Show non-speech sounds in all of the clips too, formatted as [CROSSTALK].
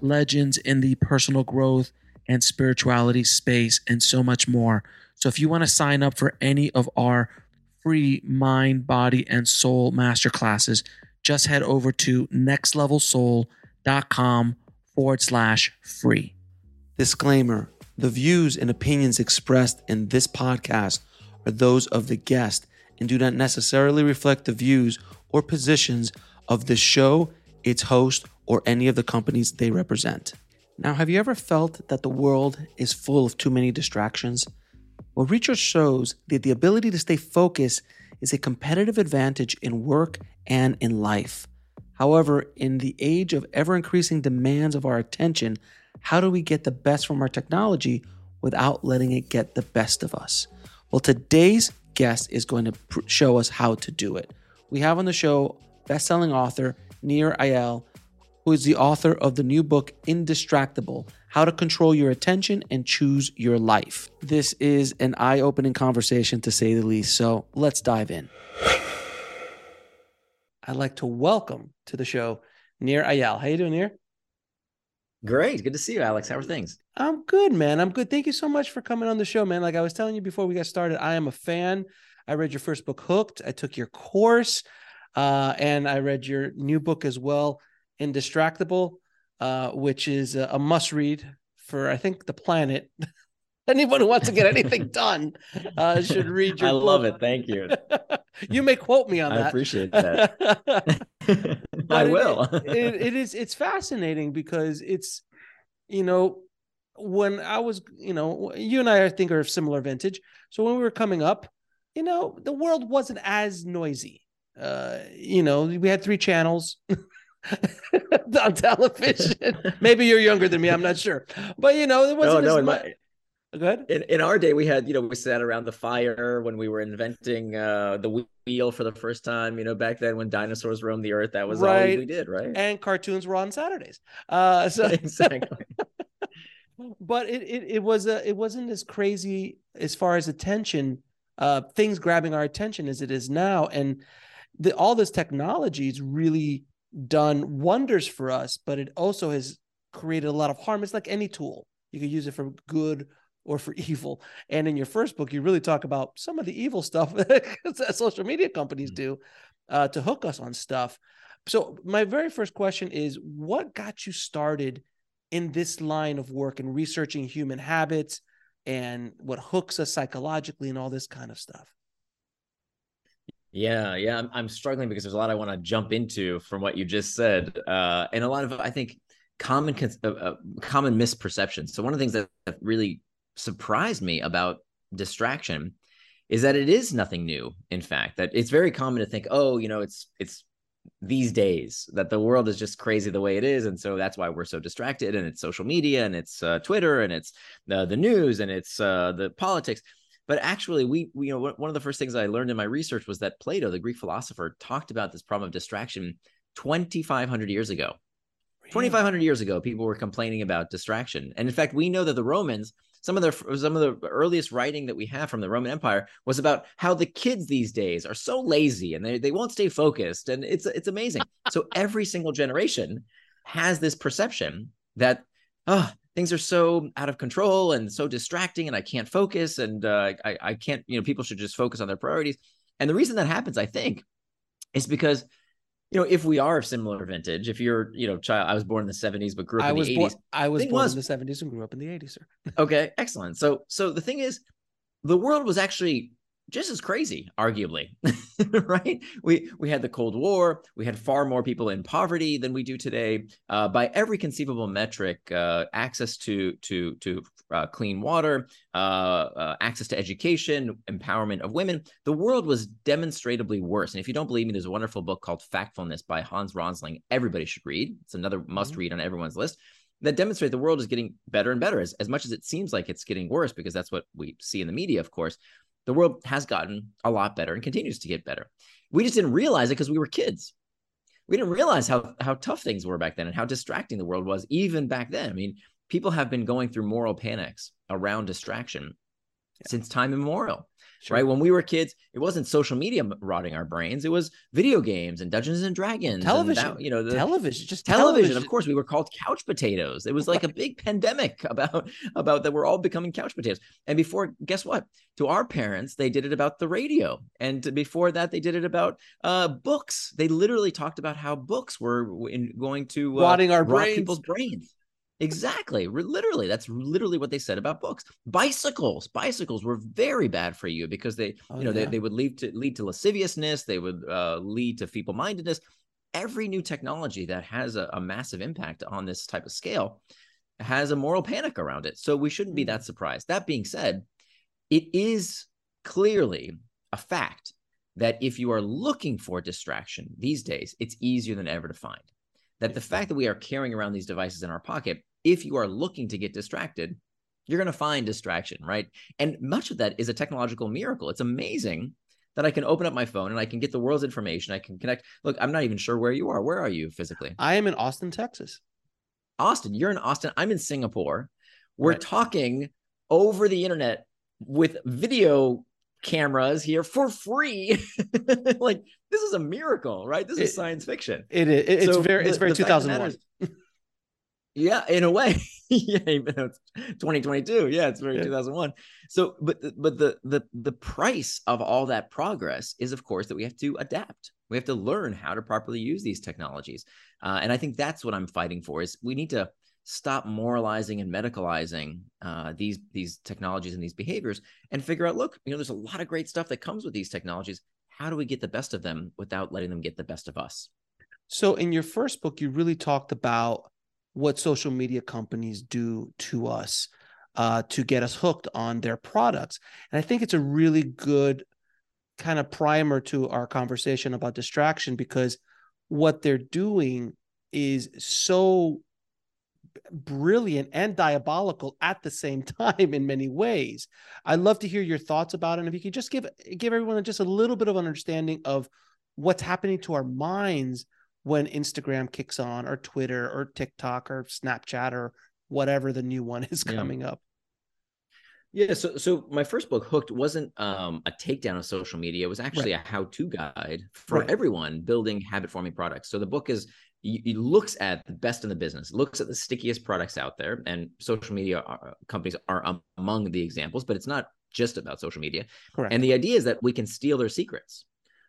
legends in the personal growth and spirituality space, and so much more. So, if you want to sign up for any of our free mind, body, and soul masterclasses, just head over to nextlevelsoul.com forward slash free. Disclaimer The views and opinions expressed in this podcast are those of the guest and do not necessarily reflect the views or positions of the show, its host, or any of the companies they represent. Now, have you ever felt that the world is full of too many distractions? Well, research shows that the ability to stay focused is a competitive advantage in work and in life. However, in the age of ever increasing demands of our attention, how do we get the best from our technology without letting it get the best of us? Well, today's guest is going to pr- show us how to do it. We have on the show best-selling author Nir Eyal, who is the author of the new book, Indistractable How to Control Your Attention and Choose Your Life. This is an eye opening conversation, to say the least. So let's dive in. I'd like to welcome to the show Nir Eyal. How you doing, Nir? Great. Good to see you, Alex. How are things? I'm good, man. I'm good. Thank you so much for coming on the show, man. Like I was telling you before we got started, I am a fan. I read your first book, Hooked. I took your course, uh, and I read your new book as well, Indistractable, uh, which is a, a must read for I think the planet. [LAUGHS] Anyone who wants to get anything [LAUGHS] done uh, should read your. I love it. Thank you. [LAUGHS] you may quote me on I that. I appreciate that. I But it- will. it, it is it's fascinating because it's you know when I was you know you and I I think are of similar vintage. So when we were coming up, you know the world wasn't as noisy. Uh, you know we had three channels. [LAUGHS] on television. [LAUGHS] Maybe you're younger than me. I'm not sure, but you know, it wasn't no. as In, much. my, Good. in, in our day, we had, you know, we sat around the fire when we were inventing uh, the wheel for the first time. You know, back then when dinosaurs roamed the earth, that was all we did, right? And cartoons were on Saturdays. Uh, so [LAUGHS] exactly. but it, it it was a it wasn't as crazy as far as attention uh things grabbing our attention as it is now and the all this technology has really done wonders for us but it also has created a lot of harm. It's like any tool. You can use it for good or for [LAUGHS] evil. And in your first book you really talk about some of the evil stuff [LAUGHS] that social media companies do uh, to hook us on stuff. So my very first question is what got you started in this line of work and researching human habits and what hooks us psychologically and all this kind of stuff. Yeah, yeah, I'm, I'm struggling because there's a lot I want to jump into from what you just said, uh, and a lot of I think common uh, uh, common misperceptions. So one of the things that that really surprised me about distraction is that it is nothing new. In fact, that it's very common to think, oh, you know, it's it's these days that the world is just crazy the way it is, and so that's why we're so distracted. And it's social media, and it's uh, Twitter, and it's uh, the news, and it's uh, the politics but actually we, we you know one of the first things i learned in my research was that plato the greek philosopher talked about this problem of distraction 2500 years ago. 2500 years ago people were complaining about distraction. And in fact we know that the romans some of their some of the earliest writing that we have from the roman empire was about how the kids these days are so lazy and they, they won't stay focused. And it's it's amazing. So every single generation has this perception that oh things are so out of control and so distracting and i can't focus and uh, I, I can't you know people should just focus on their priorities and the reason that happens i think is because you know, if we are of similar vintage, if you're, you know, child, I was born in the 70s, but grew up I in the 80s. born. I was born was- in the seventies and grew up in the eighties, sir. Okay, excellent. So, so the thing is, the world was actually just as crazy, arguably, [LAUGHS] right? We we had the Cold War. We had far more people in poverty than we do today. Uh, by every conceivable metric, uh, access to to to uh, clean water, uh, uh, access to education, empowerment of women. The world was demonstrably worse. And if you don't believe me, there's a wonderful book called Factfulness by Hans Rosling. Everybody should read. It's another must read on everyone's list that demonstrate the world is getting better and better as, as much as it seems like it's getting worse because that's what we see in the media of course the world has gotten a lot better and continues to get better. We just didn't realize it because we were kids. We didn't realize how how tough things were back then and how distracting the world was even back then. I mean people have been going through moral panics around distraction since time immemorial Sure. right? When we were kids it wasn't social media rotting our brains. It was video games and dungeons and dragons and Television. that- you know the, television, just television. of course we were called couch potatoes. It was like a big pandemic [LAUGHS] about about that we're all becoming couch potatoes. And before guess what? To our parents they did it about the radio. And before that they did it about uh books. They literally talked about how books were in, going to uh, Rotting our rot brains. people's brains exactly literally that's literally what they said about books. Bicycles bicycles were very bad for you because they Oh, you know they, yeah. they would lead to lead to lasciviousness they would uh, lead to feeble-mindedness. Every new technology that has a, a massive impact on this type of scale has a moral panic around it so we shouldn't be Mm. that surprised. That being said it is clearly a fact that if you are looking for distraction these days it's easier than ever to find. That the fact that we are carrying around these devices in our pocket if you are looking to get distracted, you're going to find distraction, right? And much of that is a technological miracle. It's amazing that I can open up my phone and I can get the world's information. I can connect. Look, I'm not even sure where you are. Where are you physically? I am in Austin, Texas. Austin, you're in Austin. I'm in Singapore. We're right. talking over the internet with video cameras here for free. [LAUGHS] like this is a miracle, right? This is science fiction. It is. It's so very. It's very 2001. Yeah, in a way. [LAUGHS] yeah, even though it's 2022. Yeah, it's very Yeah. 2001. So, but the- but the the the price of all that progress is, of course, that we have to adapt. We have to learn how to properly use these technologies, uh, and I think that's what I'm fighting for. Is we need to stop moralizing and medicalizing uh, these these technologies and these behaviors, and figure out, look, you know, there's a lot of great stuff that comes with these technologies. How do we get the best of them without letting them get the best of us? So in your first book, you really talked about what social media companies do to us uh, to get us hooked on their products, and I think it's a really good kind of primer to our conversation about distraction because what they're doing is so brilliant and diabolical at the same [LAUGHS] time in many ways. I'd love to hear your thoughts about it. And if you could just give give everyone just a little bit of understanding of what's happening to our minds when Instagram kicks on or Twitter or TikTok or Snapchat or whatever the new one [LAUGHS] is Yeah. coming up. Yeah, so so my first book, Hooked, wasn't um, a takedown of social media. It was actually a how-to guide for Right. everyone building habit-forming products. So the book is it looks at the best in the business, looks at the stickiest products out there, and social media are, companies are among the examples. But it's not just about social media. Correct. And the idea is that we can steal their secrets,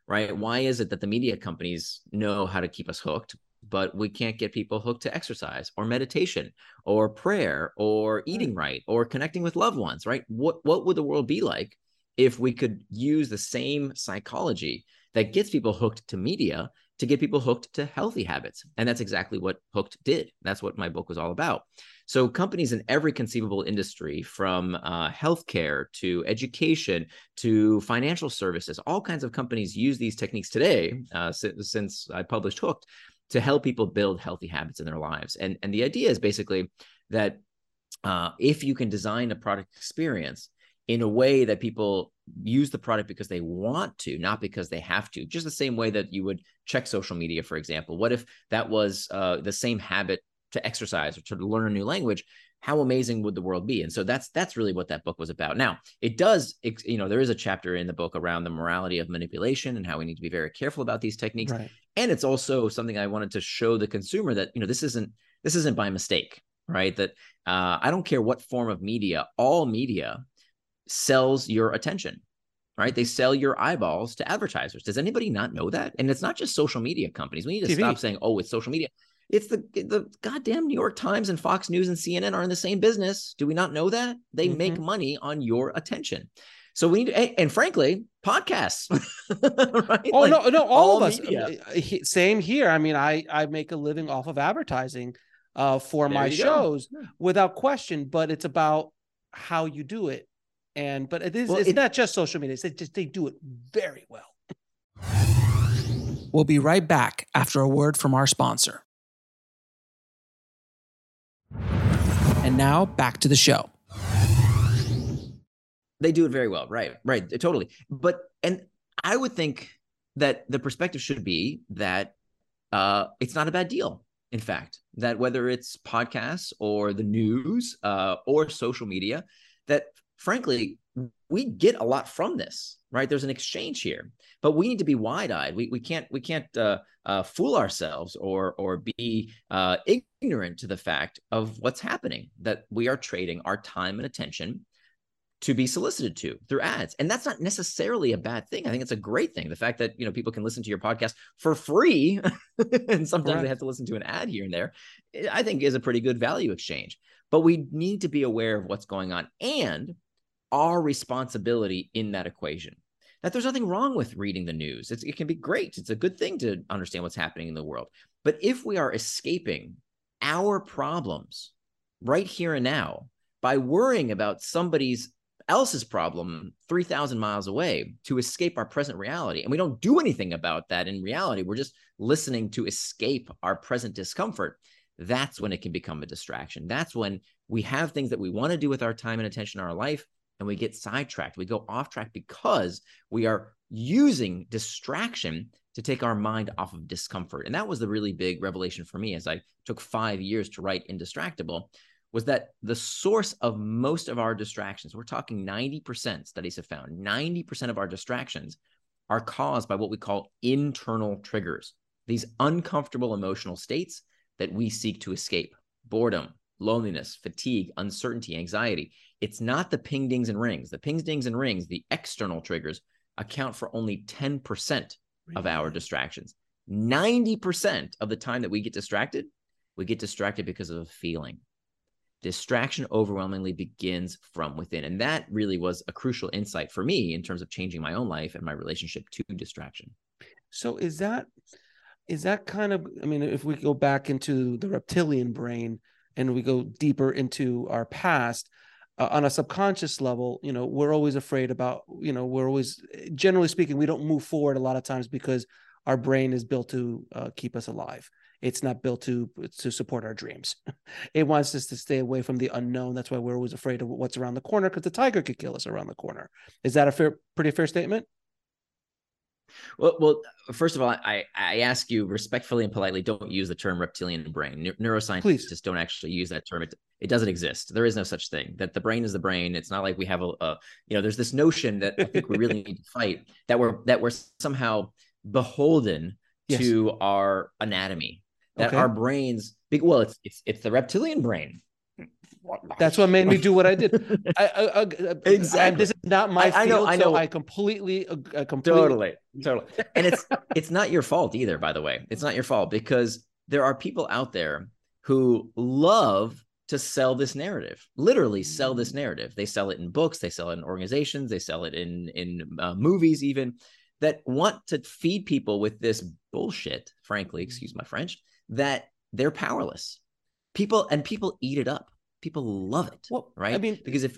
right? Why is it that the media companies know how to keep us hooked, but we can't get people hooked to exercise or meditation or prayer or hmm. eating right or connecting with loved ones, right? What what would the world be like if we could use the same psychology that gets people hooked to media to get people hooked to healthy habits? And that's exactly what Hooked did. That's what my book was all about. So companies in every conceivable industry, from uh, healthcare to education to financial services, all kinds of companies use these techniques today. Uh, since, since I published Hooked, to help people build healthy habits in their lives. And and the idea is basically that uh, if you can design a product experience in a way that people use the product because they want to, not because they have to, just the same way that you would check social media, for example. What if that was uh, the same habit to exercise or to learn a new language? How amazing would the world be? And so that's that's really what that book was about. Now, it does, you know, there is a chapter in the book around the morality of manipulation and how we need to be very careful about these techniques Right. and it's also something i wanted to show the consumer that you know this isn't this isn't by mistake right that uh, i don't care what form of media all media sells your attention right? They sell your eyeballs to advertisers. Does anybody not know that? And it's not just social media companies. We need to TV. stop saying, "Oh, it's social media." It's the the goddamn New York Times and Fox News and CNN are in the same business. Do we not know that? They mm-hmm. make money on your attention. So we need, to, and frankly, podcasts. [LAUGHS] right? Oh like, no, no, all, all of us. Media. Same here. I mean, I I make a living off of advertising uh, for there my shows go. without question. But it's about how you do it, and but it is well, it's it, not just social media. It's just they do it very well. We'll be right back after a word from our sponsor. And now back to the show. They do it very well. Right. Right. Totally. But, and I would think that the perspective should be that uh, it's not a bad deal. In fact, that whether it's podcasts or the news uh, or social media, that frankly, we get a lot from this, right? There's an exchange here, but we need to be wide eyed. We, we can't we can't uh, uh, fool ourselves or or be uh, ignorant to the fact of what's happening. That we are trading our time and attention to be solicited to through ads and that's not necessarily a bad thing i think it's a great thing the fact that you know people can listen to your podcast for free [LAUGHS] and sometimes right. they have to listen to an ad here and there i think is a pretty good value exchange but we need to be aware of what's going on and our responsibility in that equation. That there's nothing wrong with reading the news. It's, it can be great. It's a good thing to understand what's happening in the world. But if we are escaping our problems right here and now by worrying about somebody's else's problem 3000 miles away to escape our present reality and we don't do anything about that in reality we're just listening to escape our present discomfort that's when it can become a distraction. That's when we have things that we want to do with our time and attention in our life and we get sidetracked we go off track because we are using distraction to take our mind off of discomfort and that was the really big revelation for me as i took five years to write indistractable was that the source of most of our distractions, we're talking 90%, studies have found 90% of our distractions are caused by what we call internal triggers, these uncomfortable emotional states that we seek to escape boredom, loneliness, fatigue, uncertainty, anxiety. It's not the ping dings and rings. The pings, dings, and rings, the external triggers, account for only 10% of our distractions. 90% of the time that we get distracted, we get distracted because of a feeling distraction overwhelmingly begins from within. And that really was a crucial insight for me in terms of changing my own life and my relationship to distraction. So is that is that kind of I mean if we go back into the reptilian brain and we go deeper into our past uh, on a subconscious level, you know, we're always afraid about, you know, we're always generally speaking we don't move forward a lot of times because our brain is built to uh, keep us alive it's not built to to support our dreams. [LAUGHS] It wants us to stay away from the unknown. That's why we're always afraid of what's around the corner because the tiger could kill us around the corner. Is that a fair, pretty fair statement? Well, well, first of all, I, I ask you respectfully and politely, don't use the term reptilian brain. Neuroscientists Please. just don't actually use that term. It, it doesn't exist. There is no such thing. That the brain is the brain. It's not like we have a, a you know. There's this notion that I think we really need to fight that we're that we're somehow beholden yes. to our anatomy that okay. our brains well it's it's it's the reptilian brain that's what made me do what I did. I, I, I, exactly. this is not my I, field, I know. I know. So I completely, uh, completely, totally, totally. And it's it's not your fault either. By the way, it's not your fault because there are people out there who love to sell this narrative. Literally, sell this narrative. They sell it in books. They sell it in organizations. They sell it in in uh, movies, even that want to feed people with this bullshit. Frankly, excuse my French that they're powerless. People and people eat it up. People love it. Well, right? I mean, because if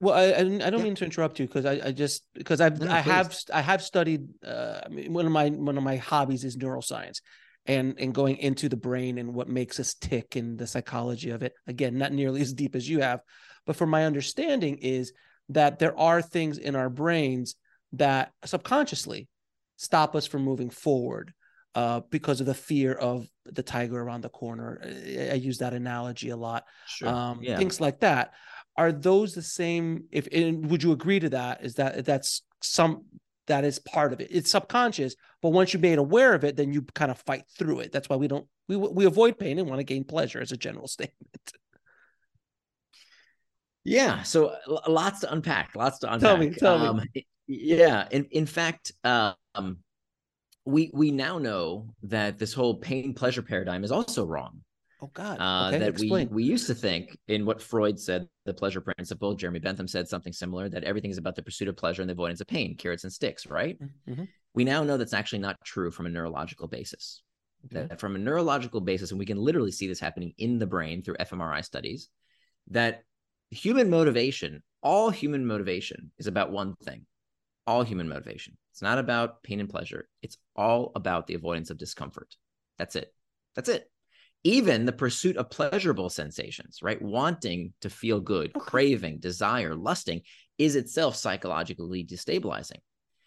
well, I I don't yeah. mean to interrupt you because I, I just because I've no, I please. have I have studied uh, I mean, one of my one of my hobbies is neuroscience and and going into the brain and what makes us tick and the psychology of it. Again, not nearly as deep as you have, but from my understanding is that there are things in our brains that subconsciously stop us from moving forward uh, because of the fear of the tiger around the corner. I, I use that analogy a lot. Sure. Um, yeah. Things like that. Are those the same? If would you agree to that? Is that that's some that is part of it? It's subconscious, but once you're made aware of it, then you kind of fight through it. That's why we don't we we avoid pain and want to gain pleasure as a general [LAUGHS] statement. Yeah, so lots to unpack. Lots to unpack. Tell me, tell um, me Yeah. In in fact, um, we we now know that this whole pain pleasure paradigm is also wrong. Oh God! Uh, okay, that explain. we we used to think in what Freud said, the pleasure principle. Jeremy Bentham said something similar that everything is about the pursuit of pleasure and the avoidance of pain, carrots and sticks. Right? Mm-hmm. We now know that's actually not true from a neurological basis. Okay. That from a neurological basis, and we can literally see this happening in the brain through fMRI studies, that human motivation, all human motivation, is about one thing. All human motivation. It's not about pain and pleasure. It's all about the avoidance of discomfort. That's it. That's it even the pursuit of pleasurable sensations, right? Wanting to feel good, okay. craving, desire, lusting is itself psychologically destabilizing.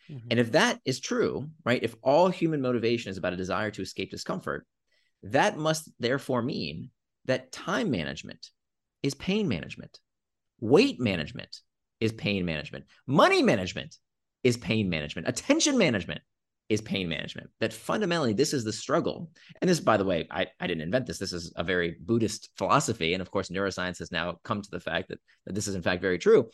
Mm-hmm. And if that is true, right, if all human motivation is about a desire to escape discomfort, that must therefore mean that time management is pain management, weight management is pain management, money management is pain management, attention management is pain management. That fundamentally, this is the struggle. And this, by the way, I, I didn't invent this. This is a very Buddhist philosophy. And of course, neuroscience has now come to the fact that, that this is, in fact, very true.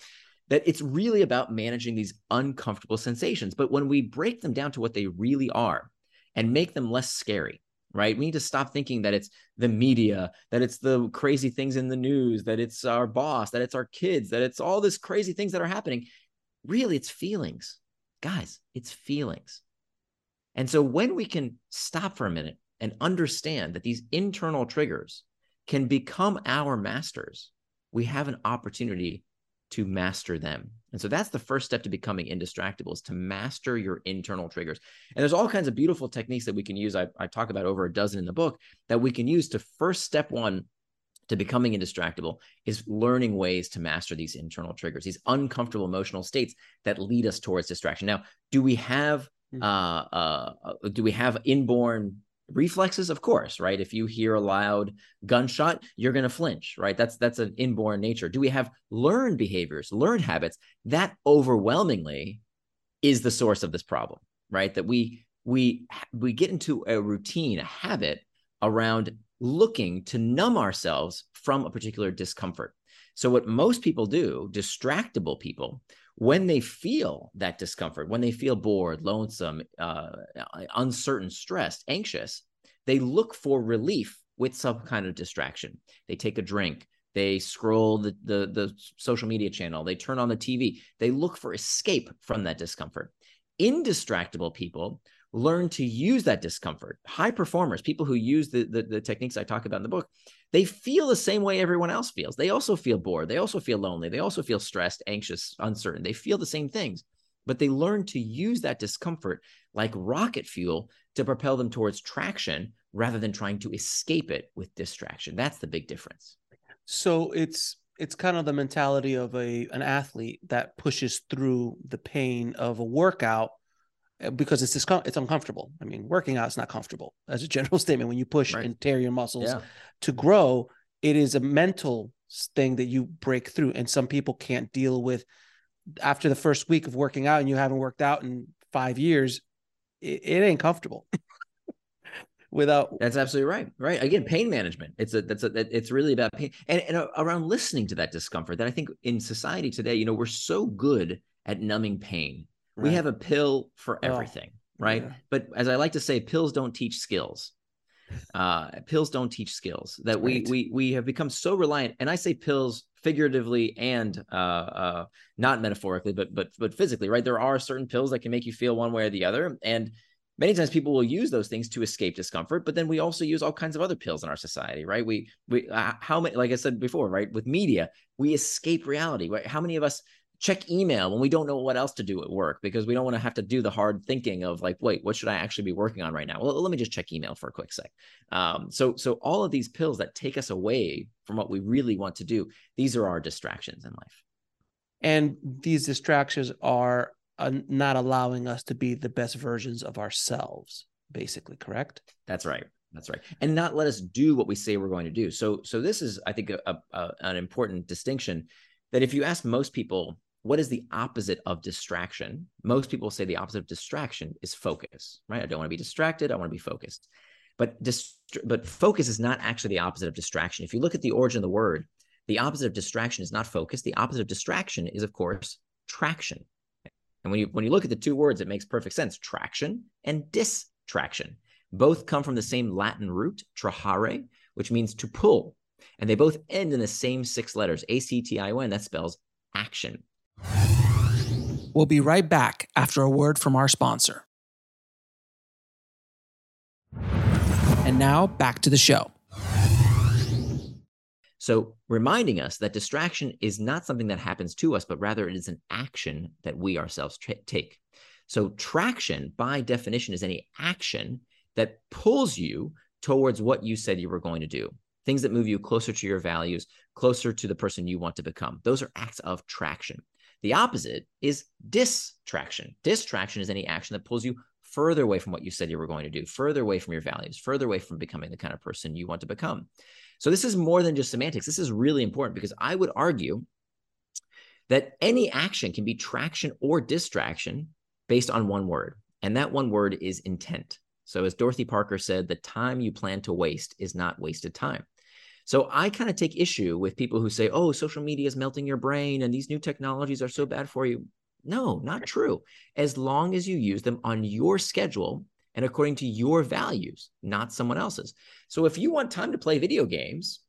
That it's really about managing these uncomfortable sensations. But when we break them down to what they really are and make them less scary, right? We need to stop thinking that it's the media, that it's the crazy things in the news, that it's our boss, that it's our kids, that it's all these crazy things that are happening. Really, it's feelings. Guys, it's feelings and so when we can stop for a minute and understand that these internal triggers can become our masters, we have an opportunity to master them. And so that's the first step to becoming indistractable is to master your internal triggers. And there's all kinds of beautiful techniques that we can use. I, I talk about over a dozen in the book that we can use to first step one to becoming indistractable is learning ways to master these internal triggers, these uncomfortable emotional states that lead us towards distraction. Now, do we have Hmm. Uh, uh, uh, do we have inborn reflexes? Of course, right? If you hear a loud gunshot, you're going to flinch, right? That's that's an inborn nature. Do we have learned behaviors, learned habits? That overwhelmingly is the source of this problem, right? That we we we get into a routine, a habit around looking to numb ourselves from a particular discomfort. So what most people do, distractible people, when they feel that discomfort, when they feel bored, lonesome, uh, uncertain, stressed, anxious, they look for relief with some kind of distraction. They take a drink, they scroll the, the, the social media channel, they turn on the TV, they look for escape from that discomfort. Indistractable people learn to use that discomfort. High performers, people who use the, the, the, techniques I talk about in the book, they feel the same way everyone else feels. They also feel bored. They also feel lonely. They also feel stressed, anxious, uncertain. They feel the same things, but they learn to use that discomfort like rocket fuel to propel them towards traction rather than trying to escape it with distraction. That's the big difference. So it's it's kind of the mentality of a an athlete that pushes through the pain of a workout Uh, because it's discom- it's uncomfortable. I mean, working out is not comfortable as a general [LAUGHS] statement. When you push right. and tear your muscles yeah. to grow, it is a mental thing that you break through. And some people can't deal with after the first week of working out and you haven't worked out in five years. It, it ain't comfortable. [LAUGHS] Without that's absolutely right. Right. Again, pain management. It's a that's a it's really about pain and, and around listening to that discomfort. That I think in society today, you know, we're so good at numbing pain Right. We have a pill for oh, everything, oh, right? Yeah. But as I like to say, pills don't teach skills. Uh, pills don't teach skills. That right. we we we have become so reliant, and I say pills figuratively and uh, uh, not metaphorically, but but but physically, right? There are certain pills that can make you feel one way or the other, and many times people will use those things to escape discomfort but then we also use all kinds of other pills in our society right we we uh, how many like i said before right with media we escape reality right how many of us check email when we don't know what else to do at work because we don't want to have to do the hard thinking of like wait what should i actually be working on right now? Well let me just check email for a quick sec. Um, so so all of these pills that take us away from what we really want to do these are our distractions in life. And these distractions are uh, not allowing us to be the best versions of ourselves basically correct? That's right. That's right. And not let us do what we say we're going to do. So so this is i think a, a, an important distinction that if you ask most people what is the opposite of distraction? Most people say the opposite of distraction is focus, right? I don't want to be distracted. I want to be focused. But dist- but focus is not actually the opposite of distraction. If you look at the origin of the word, the opposite of distraction is not focus. The opposite of distraction is, of course, traction. And when you when you look at the two words, it makes perfect sense. Traction and distraction. Both come from the same Latin root, trahere, which means to pull. And they both end in the same six letters, A C T I O N, that spells action. We'll be right back after a word from our sponsor. And now back to the show. So, reminding us that distraction is not something that happens to us, but rather it is an action that we ourselves tra- take. So, traction, by definition, is any action that pulls you towards what you said you were going to do. Things that move you closer to your values, closer to the person you want to become. Those are acts of traction. The opposite is distraction. Distraction is any action that pulls you further away from what you said you were going to do, further away from your values, further away from becoming the kind of person you want to become. So this is more than just semantics. This is really important because I would argue that any action can be traction or distraction based on one word. And that one word is intent. So, as Dorothy Parker said, the time you plan to waste is not wasted time. So, I kind of take issue with people who say, oh, social media is melting your brain and these new technologies are so bad for you. No, not true. As long as you use them on your schedule and according to your values, not someone else's. So, if you want time to play video games,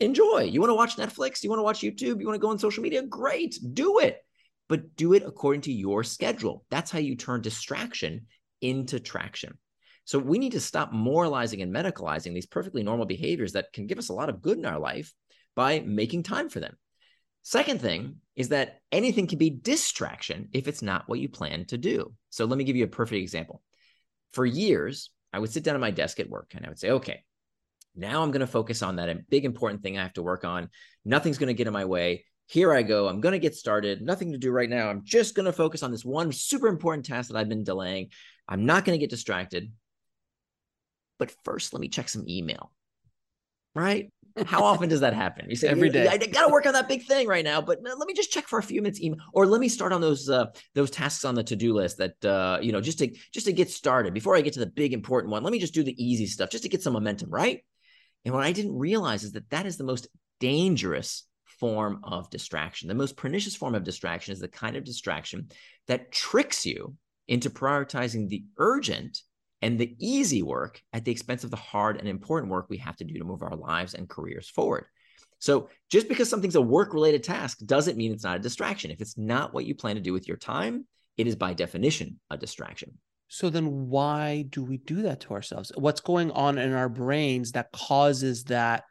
enjoy. You want to watch Netflix? You want to watch YouTube? You want to go on social media? Great, do it. But do it according to your schedule. That's how you turn distraction into traction. So we need to stop moralizing and medicalizing these perfectly normal behaviors that can give us a lot of good in our life by making time for them. Second thing is that anything can be distraction if it's not what you plan to do. So let me give you a perfect example. For years, I would sit down at my desk at work and I would say, okay, now I'm going to focus on that big important thing I have to work on. Nothing's going to get in my way. Here I go. I'm going to get started. Nothing to do right now. I'm just going to focus on this one super important task that I've been delaying. I'm not going to get distracted. But first, let me check some email. Right? [LAUGHS] How often does that happen? You say every day. I got to work on that big thing right now, but let me just check for a few minutes email, or let me start on those uh, those tasks on the to do list that uh, you know just to just to get started before I get to the big important one. Let me just do the easy stuff just to get some momentum, right? And what I didn't realize is that that is the most dangerous form of distraction. The most pernicious form of distraction is the kind of distraction that tricks you into prioritizing the urgent and the easy work at the expense of the hard and important work we have to do to move our lives and careers forward. So, just because something's a work related task doesn't mean it's not a distraction. If it's not what you plan to do with your time, it is by definition a distraction. So, then why do we do that to ourselves? What's going on in our brains that causes that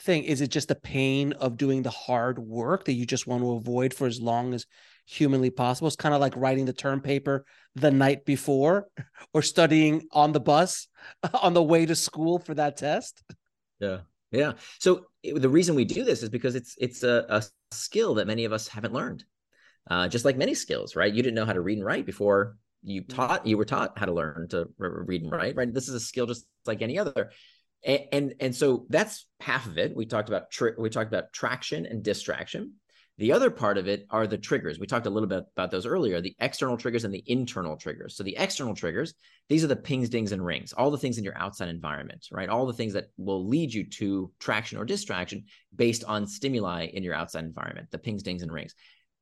thing? Is it just the pain of doing the hard work that you just want to avoid for as long as humanly possible. It's kind of like writing the term paper the night before or studying on the bus [LAUGHS] on the way to school for that test. Yeah. Yeah. So it, the reason we do this is because it's it's a, a skill that many of us haven't learned. Uh, just like many skills, right? You didn't know how to read and write before you mm. taught you were taught how to learn to read and write, right? This is a skill just like any other. And and, and so that's half of it. We talked about tri- we talked about traction and distraction. The other part of it are the triggers. We talked a little bit about those earlier the external triggers and the internal triggers. So, the external triggers, these are the pings, dings, and rings, all the things in your outside environment, right? All the things that will lead you to traction or distraction based on stimuli in your outside environment, the pings, dings, and rings.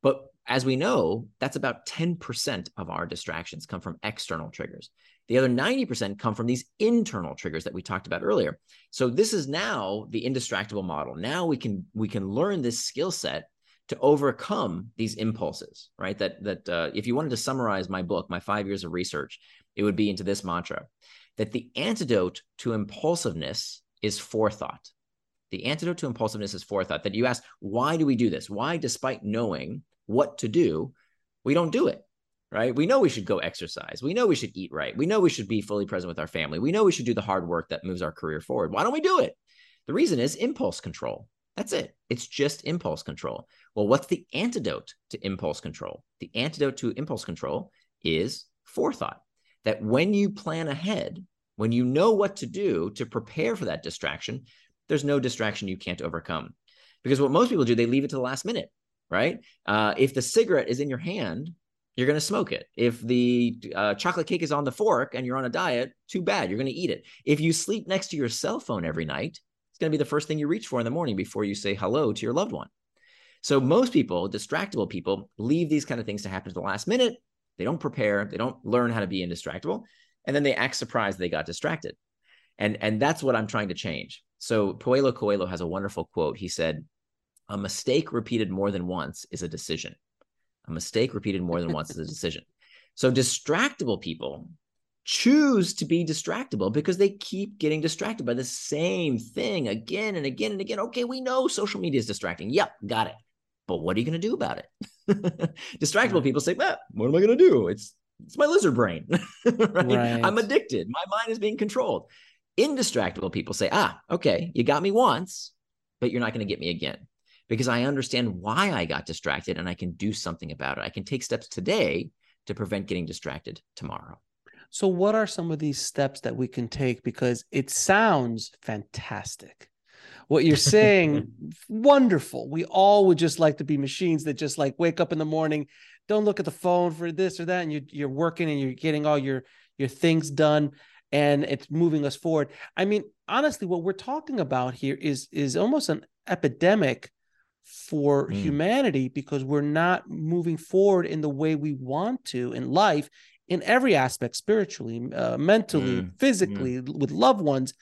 But as we know, that's about 10% of our distractions come from external triggers. The other 90% come from these internal triggers that we talked about earlier. So this is now the indistractable model. Now we can we can learn this skill set to overcome these impulses, right? That that uh, if you wanted to summarize my book, my five years of research, it would be into this mantra: that the antidote to impulsiveness is forethought. The antidote to impulsiveness is forethought. That you ask, why do we do this? Why, despite knowing what to do, we don't do it? Right? We know we should go exercise. We know we should eat right. We know we should be fully present with our family. We know we should do the hard work that moves our career forward. Why don't we do it? The reason is impulse control. That's it. It's just impulse control. Well, what's the antidote to impulse control? The antidote to impulse control is forethought. That when you plan ahead, when you know what to do to prepare for that distraction, there's no distraction you can't overcome. Because what most people do, they leave it to the last minute, right? Uh, if the cigarette is in your hand, you're going to smoke it. If the uh, chocolate cake is on the fork and you're on a diet, too bad, you're going to eat it. If you sleep next to your cell phone every night, going to be the first thing you reach for in the morning before you say hello to your loved one. So most people, distractible people, leave these kind of things to happen to the last minute They don't prepare, they don't learn how to be indistractable, and then they act surprised they got distracted. And and that's what I'm trying to change. So Paulo Coelho has a wonderful quote. He said, "A mistake repeated more than once is a decision. A mistake repeated more than once is a decision." So distractible people choose to be distractible because they keep getting distracted by the same thing again and again and again. Okay, we know social media is distracting. Yep, got it. But what are you going to do about it? [LAUGHS] Distractible people say, "What am I going to do? It's it's my lizard brain. right? [LAUGHS] right? I'm addicted. My mind is being controlled." Indistractable people say, "Ah, okay, you got me once, but you're not going to get me again." Because I understand why I got distracted and I can do something about it. I can take steps today to prevent getting distracted tomorrow. So, what are some of these steps that we can take? Because it sounds fantastic. What you're saying, [LAUGHS] wonderful. We all would just like to be machines that just like wake up in the morning, don't look at the phone for this or that, and you, you're working and you're getting all your your things done, and it's moving us forward. I mean, honestly, what we're talking about here is is almost an epidemic for mm. humanity because we're not moving forward in the way we want to in life in every aspect spiritually uh, mentally mm. physically mm. with loved ones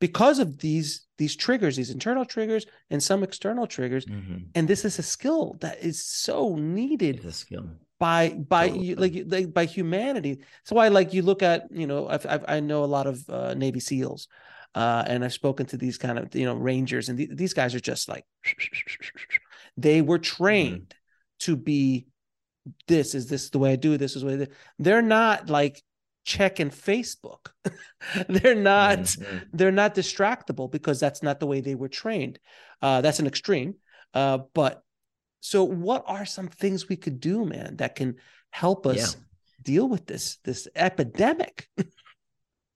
because of these these triggers these internal triggers and some external triggers mm-hmm. and this is a skill that is so needed by by totally. like, like by humanity so why like you look at you know I've, I've, i know a lot of uh, navy seals uh, and i've spoken to these kind of you know rangers and th- these guys are just like [LAUGHS] they were mm-hmm. trained mm-hmm. to be this is this the way i do this is what they're not like checking Facebook. [LAUGHS] they're not mm-hmm. they're not distractible because that's not the way they were trained. Uh, that's an extreme. Uh, but so what are some things we could do, man, that can help us yeah. deal with this this epidemic? [LAUGHS]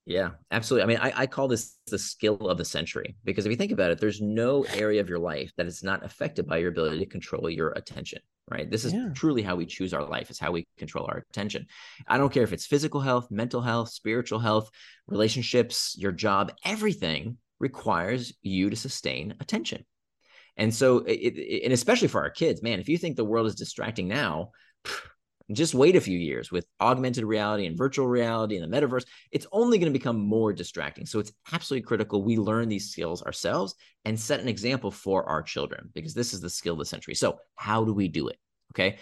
Yeah, absolutely. I mean, I, I call this the skill of the century because if you think about it, there's no area of your life that is not affected by your ability to control your attention, right? This is yeah. truly how we choose our life, is how we control our attention. I don't care if it's physical health, mental health, spiritual health, relationships, your job, everything requires you to sustain attention. And so, it, it, and especially for our kids, man, if you think the world is distracting now, just wait a few years with augmented reality and virtual reality and the metaverse. It's only going to become more distracting. So it's absolutely critical we learn these skills ourselves and set an example for our children because this is the skill of the century. So, how do we do it? Okay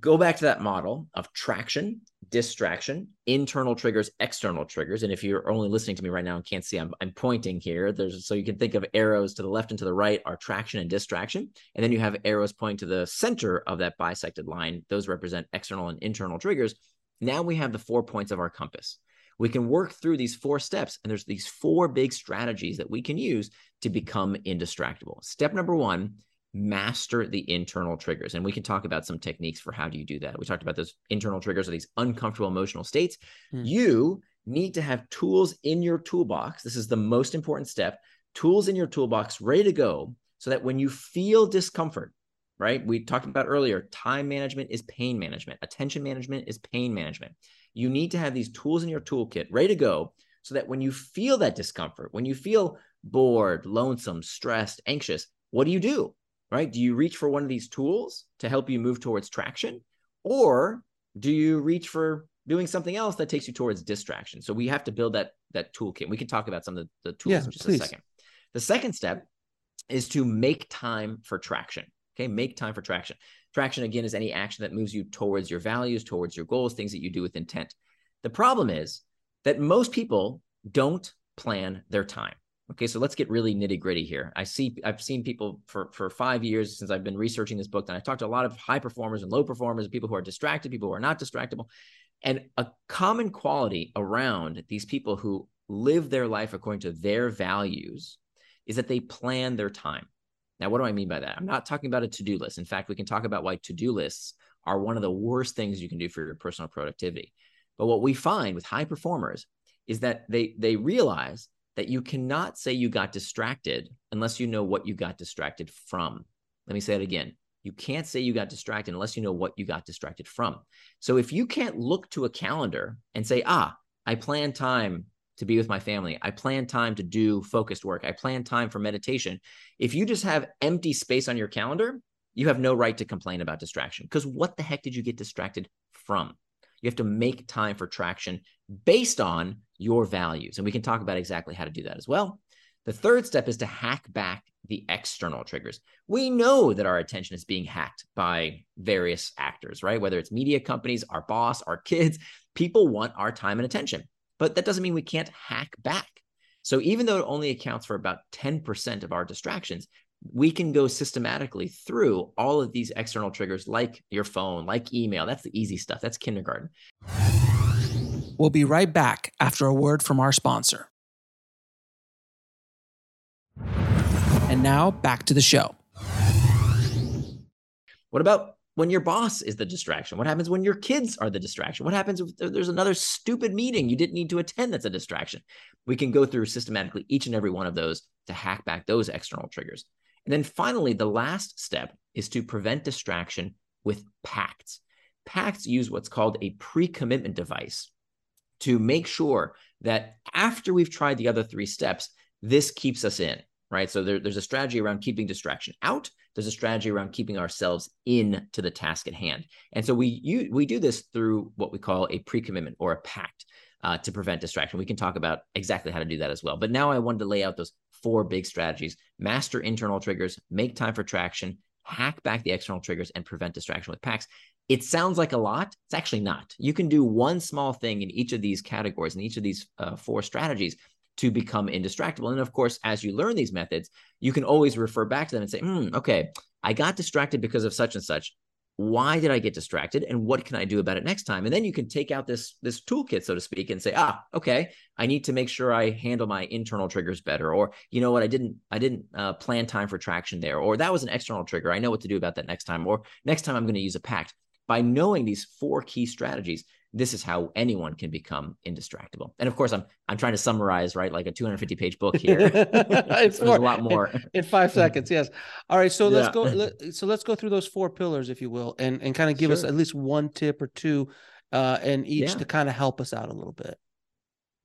go back to that model of traction, distraction, internal triggers, external triggers. And if you're only listening to me right now and can't see, I'm, I'm pointing here. There's so you can think of arrows to the left and to the right are traction and distraction. And then you have arrows pointing to the center of that bisected line. Those represent external and internal triggers. Now we have the four points of our compass. We can work through these four steps, and there's these four big strategies that we can use to become indistractable. Step number one master the internal triggers. And we can talk about some techniques for how do you do that. We talked about those internal triggers or these uncomfortable emotional states. Mm. You need to have tools in your toolbox. This is the most important step. Tools in your toolbox ready to go so that when you feel discomfort, right? We talked about earlier, time management is pain management, attention management is pain management. You need to have these tools in your toolkit ready to go so that when you feel that discomfort, when you feel bored, lonesome, stressed, anxious, what do you do? Right? Do you reach for one of these tools to help you move towards traction? Or do you reach for doing something else that takes you towards distraction? So we have to build that that toolkit. We can talk about some of the, the tools yeah, in just please. a second. The second step is to make time for traction. Okay, make time for traction. Traction again is any action that moves you towards your values, towards your goals, things that you do with intent. The problem is that most people don't plan their time. Okay, so let's get really nitty gritty here. I see, I've seen people for for five years since I've been researching this book, and I've talked to a lot of high performers and low performers, people who are distracted, people who are not distractible, and a common quality around these people who live their life according to their values is that they plan their time. Now, what do I mean by that? I'm not talking about a to do list. In fact, we can talk about why to do lists are one of the worst things you can do for your personal productivity. But what we find with high performers is that they they realize that you cannot say you got distracted unless you know what you got distracted from. Let me say it again. You can't say you got distracted unless you know what you got distracted from. So if you can't look to a calendar and say, ah, I plan time to be with my family, I plan time to do focused work, I plan time for meditation. If you just have empty space on your calendar, you have no right to complain about distraction because what the heck did you get distracted from? You have to make time for traction based on your values. And we can talk about exactly how to do that as well. The third step is to hack back the external triggers. We know that our attention is being hacked by various actors, right? Whether it's media companies, our boss, our kids, people want our time and attention. But that doesn't mean we can't hack back. So even though it only accounts for about 10% of our distractions, we can go systematically through all of these external triggers like your phone, like email. That's the easy stuff. That's kindergarten. We'll be right back after a word from our sponsor. And now back to the show. What about when your boss is the distraction? What happens when your kids are the distraction? What happens if there's another stupid meeting you didn't need to attend that's a distraction? We can go through systematically each and every one of those to hack back those external triggers. And then finally, the last step is to prevent distraction with pacts. Pacts use what's called a pre commitment device to make sure that after we've tried the other three steps, this keeps us in, right? So there, there's a strategy around keeping distraction out. There's a strategy around keeping ourselves in to the task at hand. And so we you, we do this through what we call a pre-commitment or a pact uh, to prevent distraction. We can talk about exactly how to do that as well. But now I wanted to lay out those four big strategies: master internal triggers, make time for traction, hack back the external triggers, and prevent distraction with pacts. It sounds like a lot. It's actually not. You can do one small thing in each of these categories, in each of these uh, four strategies, to become indistractable. And of course, as you learn these methods, you can always refer back to them and say, mm, okay, I got distracted because of such and such. Why did I get distracted? And what can I do about it next time? And then you can take out this, this toolkit, so to speak, and say, ah, okay, I need to make sure I handle my internal triggers better. Or, you know what, I didn't, I didn't uh, plan time for traction there. Or that was an external trigger. I know what to do about that next time. Or next time I'm going to use a pact. By knowing these four key strategies, this is how anyone can become indistractable. And of course, I'm I'm trying to summarize, right, like a 250 page book here. [LAUGHS] it's [LAUGHS] more, a lot more in, in, five [LAUGHS] seconds. Yes. All right. So yeah. let's go. Let, so let's go through those four pillars, if you will, and and kind of give sure. us at least one tip or two, uh, and each yeah. to kind of help us out a little bit.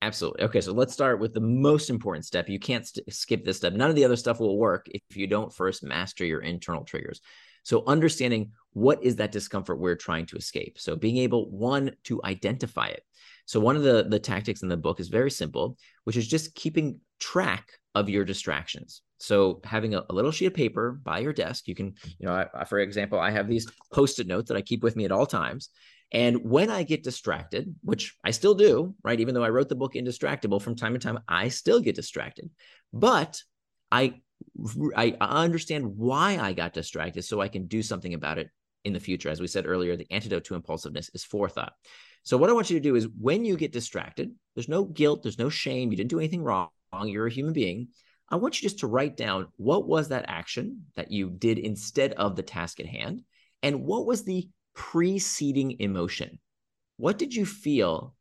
Absolutely. Okay, so let's start with the most important step. You can't st- skip this step. None of the other stuff will work if you don't first master your internal triggers. So understanding what is that discomfort we're trying to escape. So being able one to identify it. So one of the the tactics in the book is very simple, which is just keeping track of your distractions. So having a, a little sheet of paper by your desk, you can, you know, I, I, for example, I have these post-it notes that I keep with me at all times. And when I get distracted, which I still do, right? Even though I wrote the book Indistractable, from time to time, I still get distracted. But I I understand why I got distracted so I can do something about it in the future. As we said earlier, the antidote to impulsiveness is forethought. So, what I want you to do is when you get distracted, there's no guilt, there's no shame, you didn't do anything wrong, you're a human being. I want you just to write down what was that action that you did instead of the task at hand, and what was the preceding emotion? What did you feel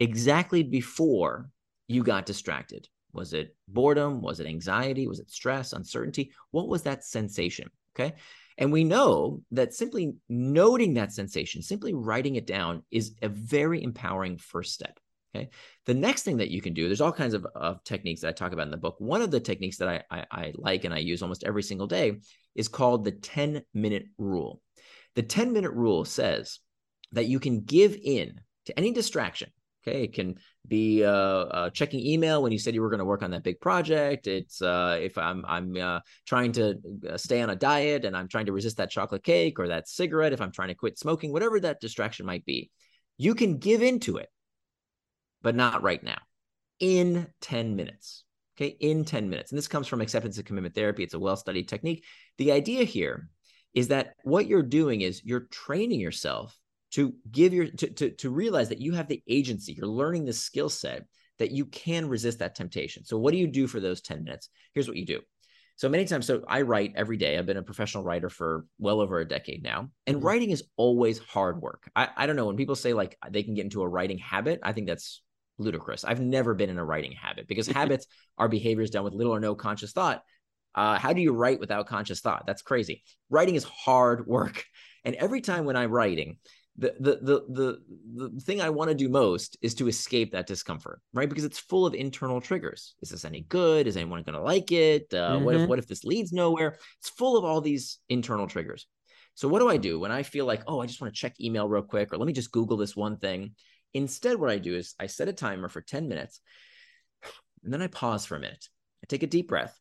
exactly before you got distracted? Was it boredom? Was it anxiety? Was it stress, uncertainty? What was that sensation? Okay. And we know that simply noting that sensation, simply writing it down is a very empowering first step. Okay. The next thing that you can do, there's all kinds of, of techniques that I talk about in the book. One of the techniques that I, I, I like and I use almost every single day is called the 10 minute rule. The 10 minute rule says that you can give in to any distraction Okay, it can be uh, uh, checking email when you said you were going to work on that big project. It's uh, if I'm I'm uh, trying to uh, stay on a diet and I'm trying to resist that chocolate cake or that cigarette. If I'm trying to quit smoking, whatever that distraction might be, you can give into it, but not right now. In ten minutes. Okay, in ten minutes, and this comes from acceptance and commitment therapy. It's a well-studied technique. The idea here is that what you're doing is you're training yourself to give your to, to, to realize that you have the agency you're learning the skill set that you can resist that temptation. So what do you do for those 10 minutes? Here's what you do. So many times so i write every day. I've been a professional writer for well over a decade now and mm-hmm. writing is always hard work. I, I don't know when people say like they can get into a writing habit i think that's ludicrous. I've never been in a writing habit because [LAUGHS] habits are behaviors done with little or no conscious thought. Uh, how do you write without conscious thought? That's crazy. Writing is hard work. And every time when i'm writing the the the the, the thing I want to do most is to escape that discomfort, right? Because it's full of internal triggers. Is this any good? Is anyone going to like it? Uh, mm-hmm. What if mm-hmm. what if this leads nowhere? It's full of all these internal triggers. So what do I do when I feel like, oh, I just want to check email real quick, or let me just Google this one thing? Instead, what I do is I set a timer for 10 minutes and then I pause for a minute. I take a deep breath.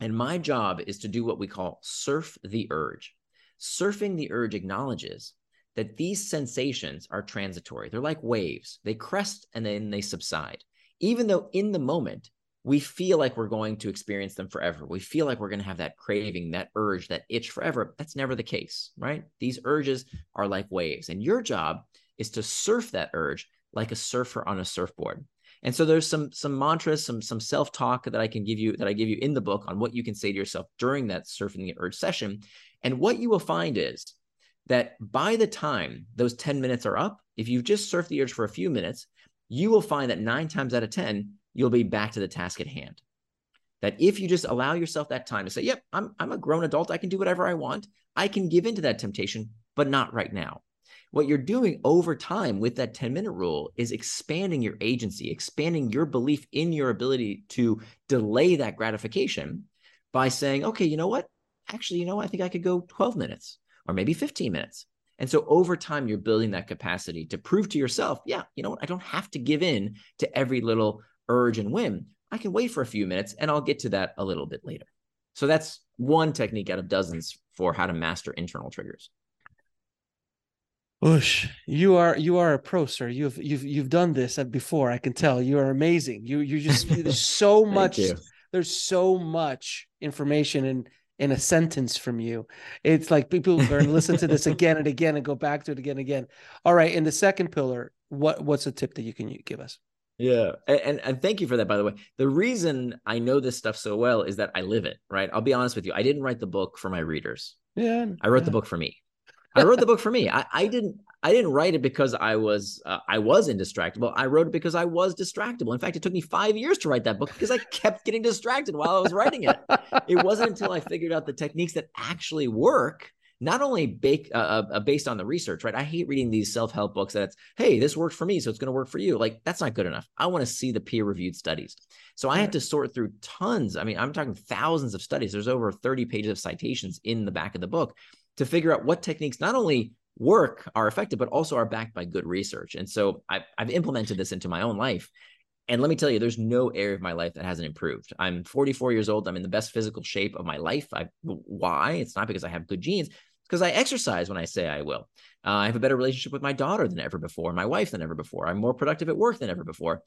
And my job is to do what we call surf the urge. Surfing the urge acknowledges that these sensations are transitory. They're like waves, they crest and then they subside. Even though in the moment, we feel like we're going to experience them forever. We feel like we're going to have that craving, that urge, that itch forever. That's never the case, right? These urges are like waves. And your job is to surf that urge like a surfer on a surfboard. And so there's some some mantras, some some self-talk that I can give you that I give you in the book on what you can say to yourself during that surfing the urge session. And what you will find is that by the time those 10 minutes are up, if you've just surfed the urge for a few minutes, you will find that 9 times out of 10 you'll be back to the task at hand. That if you just allow yourself that time to say, "Yep, I'm I'm a grown adult, I can do whatever I want. I can give into that temptation, but not right now." What you're doing over time with that 10 minute rule is expanding your agency, expanding your belief in your ability to delay that gratification by saying, okay, you know what? Actually, you know, I think I could go 12 minutes or maybe 15 minutes. And so over time, you're building that capacity to prove to yourself, yeah, you know what? I don't have to give in to every little urge and whim. I can wait for a few minutes and I'll get to that a little bit later. So that's one technique out of dozens for how to master internal triggers. Whoosh, you are you are a pro, sir. You've you've you've done this before. I can tell. You are amazing. You you just [LAUGHS] there's so much. There's so much information in in a sentence from you. It's like people are going to listen to this again and again and go back to it again and again. All right. In the second pillar, what what's a tip that you can give us? Yeah. And, and thank you for that, by the way. The reason I know this stuff so well is that I live it, right? I'll be honest with you. I didn't write the book for my readers. Yeah. I wrote yeah. the book for me. I wrote the book for me. I, I didn't I didn't write it because I was uh, I was indistractable. I wrote it because I was distractible. In fact, it took me five years to write that book because I kept getting distracted while I was writing it. It wasn't until I figured out the techniques that actually work, not only bake, uh, uh, uh based on the research. Right? I hate reading these self help books that it's hey this worked for me, so it's going to work for you. Like that's not good enough. I want to see the peer reviewed studies. So I had to sort through tons. I mean, I'm talking thousands of studies. There's over 30 pages of citations in the back of the book to figure out what techniques not only work are effective, but also are backed by good research. And so I've, I've implemented this into my own life. And let me tell you, there's no area of my life that hasn't improved. I'm 44 years old. I'm in the best physical shape of my life. I, why? It's not because I have good genes. It's because I exercise when I say I will. Uh, I have a better relationship with my daughter than ever before, my wife than ever before. I'm more productive at work than ever before.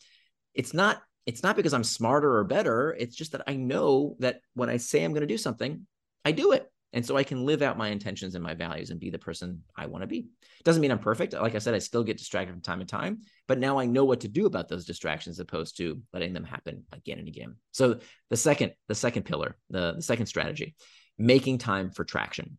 It's not. It's not because I'm smarter or better. It's just that I know that when I say I'm going to do something, I do it. And so I can live out my intentions and my values and be the person I want to be. Doesn't mean I'm perfect. Like I said, I still get distracted from time to time, but now I know what to do about those distractions opposed to letting them happen again and again. So the second, the second pillar, the, the second strategy, making time for traction.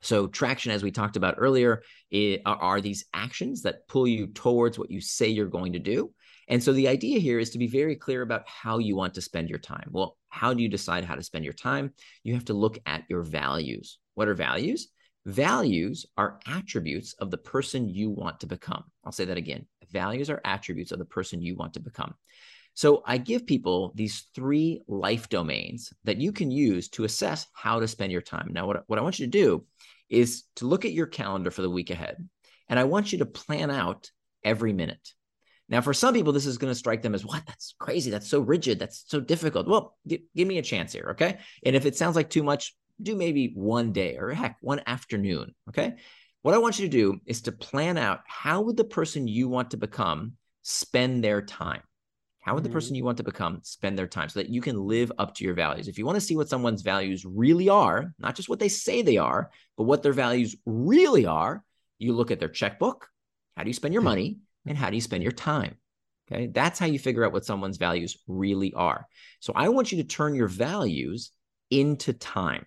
So traction, as we talked about earlier, it, are, are these actions that pull you towards what you say you're going to do. And so the idea here is to be very clear about how you want to spend your time. Well, how do you decide how to spend your time? You have to look at your values. What are values? Values are attributes of the person you want to become. I'll say that again. Values are attributes of the person you want to become. So I give people these three life domains that you can use to assess how to spend your time. Now, what, what I want you to do is to look at your calendar for the week ahead. And I want you to plan out every minute. Now, for some people, this is going to strike them as what? That's crazy. That's so rigid. That's so difficult. Well, g- give me a chance here. Okay. And if it sounds like too much, do maybe one day or heck, one afternoon. Okay. What I want you to do is to plan out how would the person you want to become spend their time? How would the person mm-hmm. you want to become spend their time so that you can live up to your values? If you want to see what someone's values really are, not just what they say they are, but what their values really are, you look at their checkbook. How do you spend your [LAUGHS] money? And how do you spend your time? Okay, that's how you figure out what someone's values really are. So I want you to turn your values into time.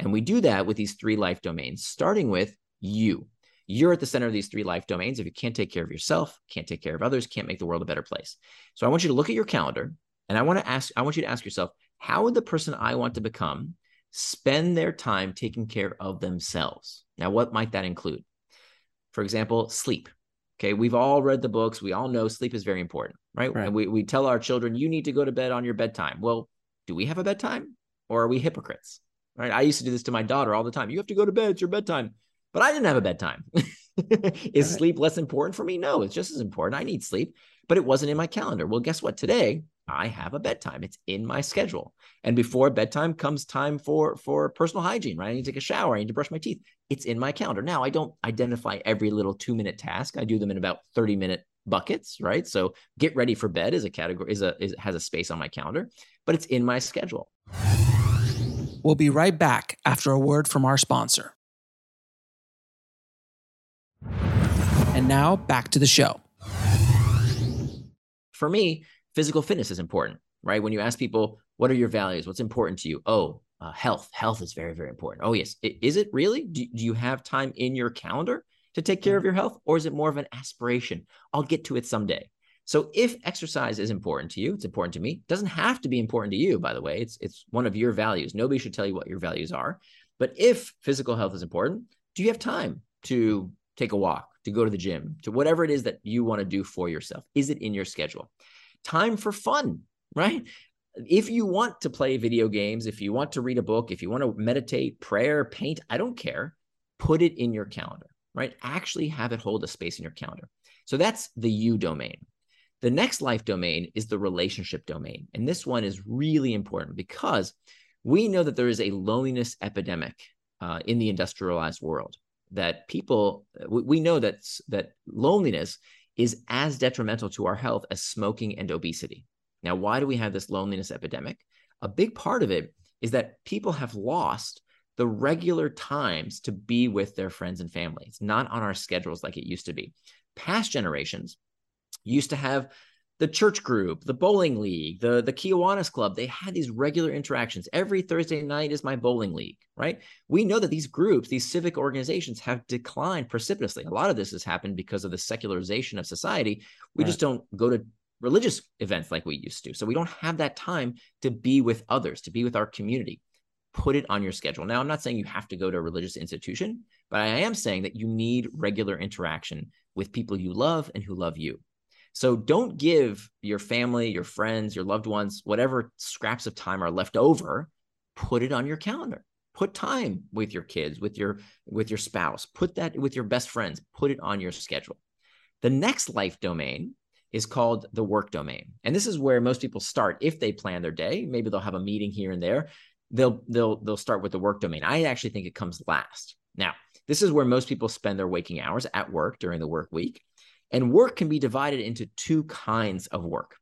And we do that with these three life domains, starting with you. You're at the center of these three life domains. If you can't take care of yourself, can't take care of others, can't make the world a better place. So I want you to look at your calendar and I want to ask, I want you to ask yourself, how would the person I want to become spend their time taking care of themselves? Now, what might that include? For example, sleep. Okay, we've all read the books. We all know sleep is very important, right? right? And we, we tell our children, you need to go to bed on your bedtime. Well, do we have a bedtime or are we hypocrites? Right. I used to do this to my daughter all the time. You have to go to bed. It's your bedtime. but I didn't have a bedtime. [LAUGHS] Is right. sleep less important for me? No, it's just as important. I need sleep, but it wasn't in my calendar. Well, guess what? Today I have a bedtime. It's in my schedule. And before bedtime comes time for for personal hygiene, right? I need to take a shower, I need to brush my teeth. It's in my calendar. Now, I don't identify every little 2-minute task. I do them in about 30-minute buckets, right? So get ready for bed is a category is a is, has a space on my calendar, but it's in my schedule. We'll be right back after a word from our sponsor. And now back to the show. For me, physical fitness is important, right? When you ask people, what are your values? What's important to you? Oh, uh, health. Health is very, very important. Oh, yes. Is it really? Do, do you have time in your calendar to take care of your health? Or is it more of an aspiration? I'll get to it someday. So if exercise is important to you, it's important to me. It doesn't have to be important to you, by the way. It's it's one of your values. Nobody should tell you what your values are. But if physical health is important, do you have time to take a walk, to go to the gym, to whatever it is that you want to do for yourself? Is it in your schedule? Time for fun, right? If you want to play video games, if you want to read a book, if you want to meditate, prayer, paint, I don't care. Put it in your calendar, right? Actually have it hold a space in your calendar. So that's the you domain. The next life domain is the relationship domain. And this one is really important because we know that there is a loneliness epidemic uh, in the industrialized world that people we know that that loneliness is as detrimental to our health as smoking and obesity. Now, why do we have this loneliness epidemic? A big part of it is that people have lost the regular times to be with their friends and family. It's not on our schedules like it used to be. Past generations used to have the church group, the bowling league, the the Kiwanis club, they had these regular interactions. Every Thursday night is my bowling league, right? We know that these groups, these civic organizations have declined precipitously. A lot of this has happened because of the secularization of society. We right. just don't go to religious events like we used to. So we don't have that time to be with others, to be with our community. Put it on your schedule. Now, I'm not saying you have to go to a religious institution, but I am saying that you need regular interaction with people you love and who love you. So don't give your family, your friends, your loved ones, whatever scraps of time are left over, put it on your calendar. Put time with your kids, with your with your spouse. Put that with your best friends. Put it on your schedule. The next life domain is called the work domain. And this is where most people start if they plan their day. Maybe they'll have a meeting here and there. They'll they'll they'll start with the work domain. I actually think it comes last. Now, this is where most people spend their waking hours at work during the work week. And work can be divided into two kinds of work.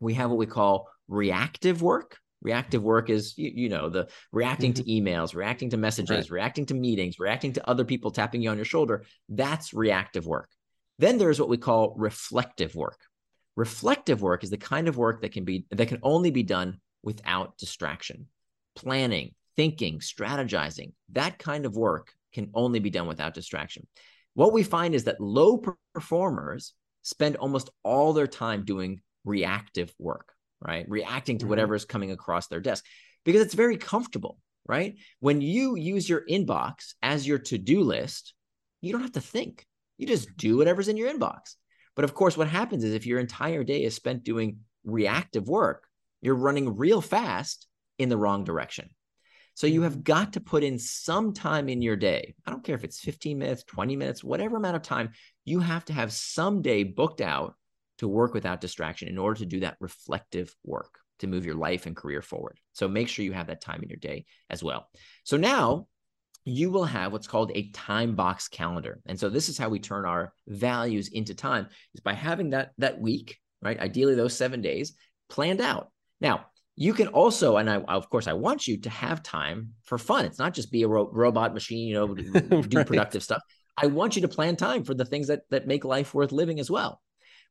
We have what we call reactive work. Reactive work is, you, you know, the reacting mm-hmm. to emails, reacting to messages, right. reacting to meetings, reacting to other people tapping you on your shoulder. That's reactive work. Then there's what we call reflective work. Reflective work is the kind of work that can be that can only be done without distraction. Planning, thinking, strategizing, that kind of work can only be done without distraction what we find is that low performers spend almost all their time doing reactive work, right? Reacting to mm-hmm. whatever is coming across their desk because it's very comfortable, right? When you use your inbox as your to do list, you don't have to think. You just do whatever's in your inbox. But of course, what happens is if your entire day is spent doing reactive work, you're running real fast in the wrong direction. So you have got to put in some time in your day. I don't care if it's 15 minutes, 20 minutes, whatever amount of time, you have to have some day booked out to work without distraction in order to do that reflective work to move your life and career forward. So make sure you have that time in your day as well. So now you will have what's called a time box calendar. And so this is how we turn our values into time is by having that that week, right? Ideally those 7 days planned out. Now, you can also and i of course i want you to have time for fun. It's not just be a ro- robot machine you know [LAUGHS] do right. productive stuff. I want you to plan time for the things that that make life worth living as well.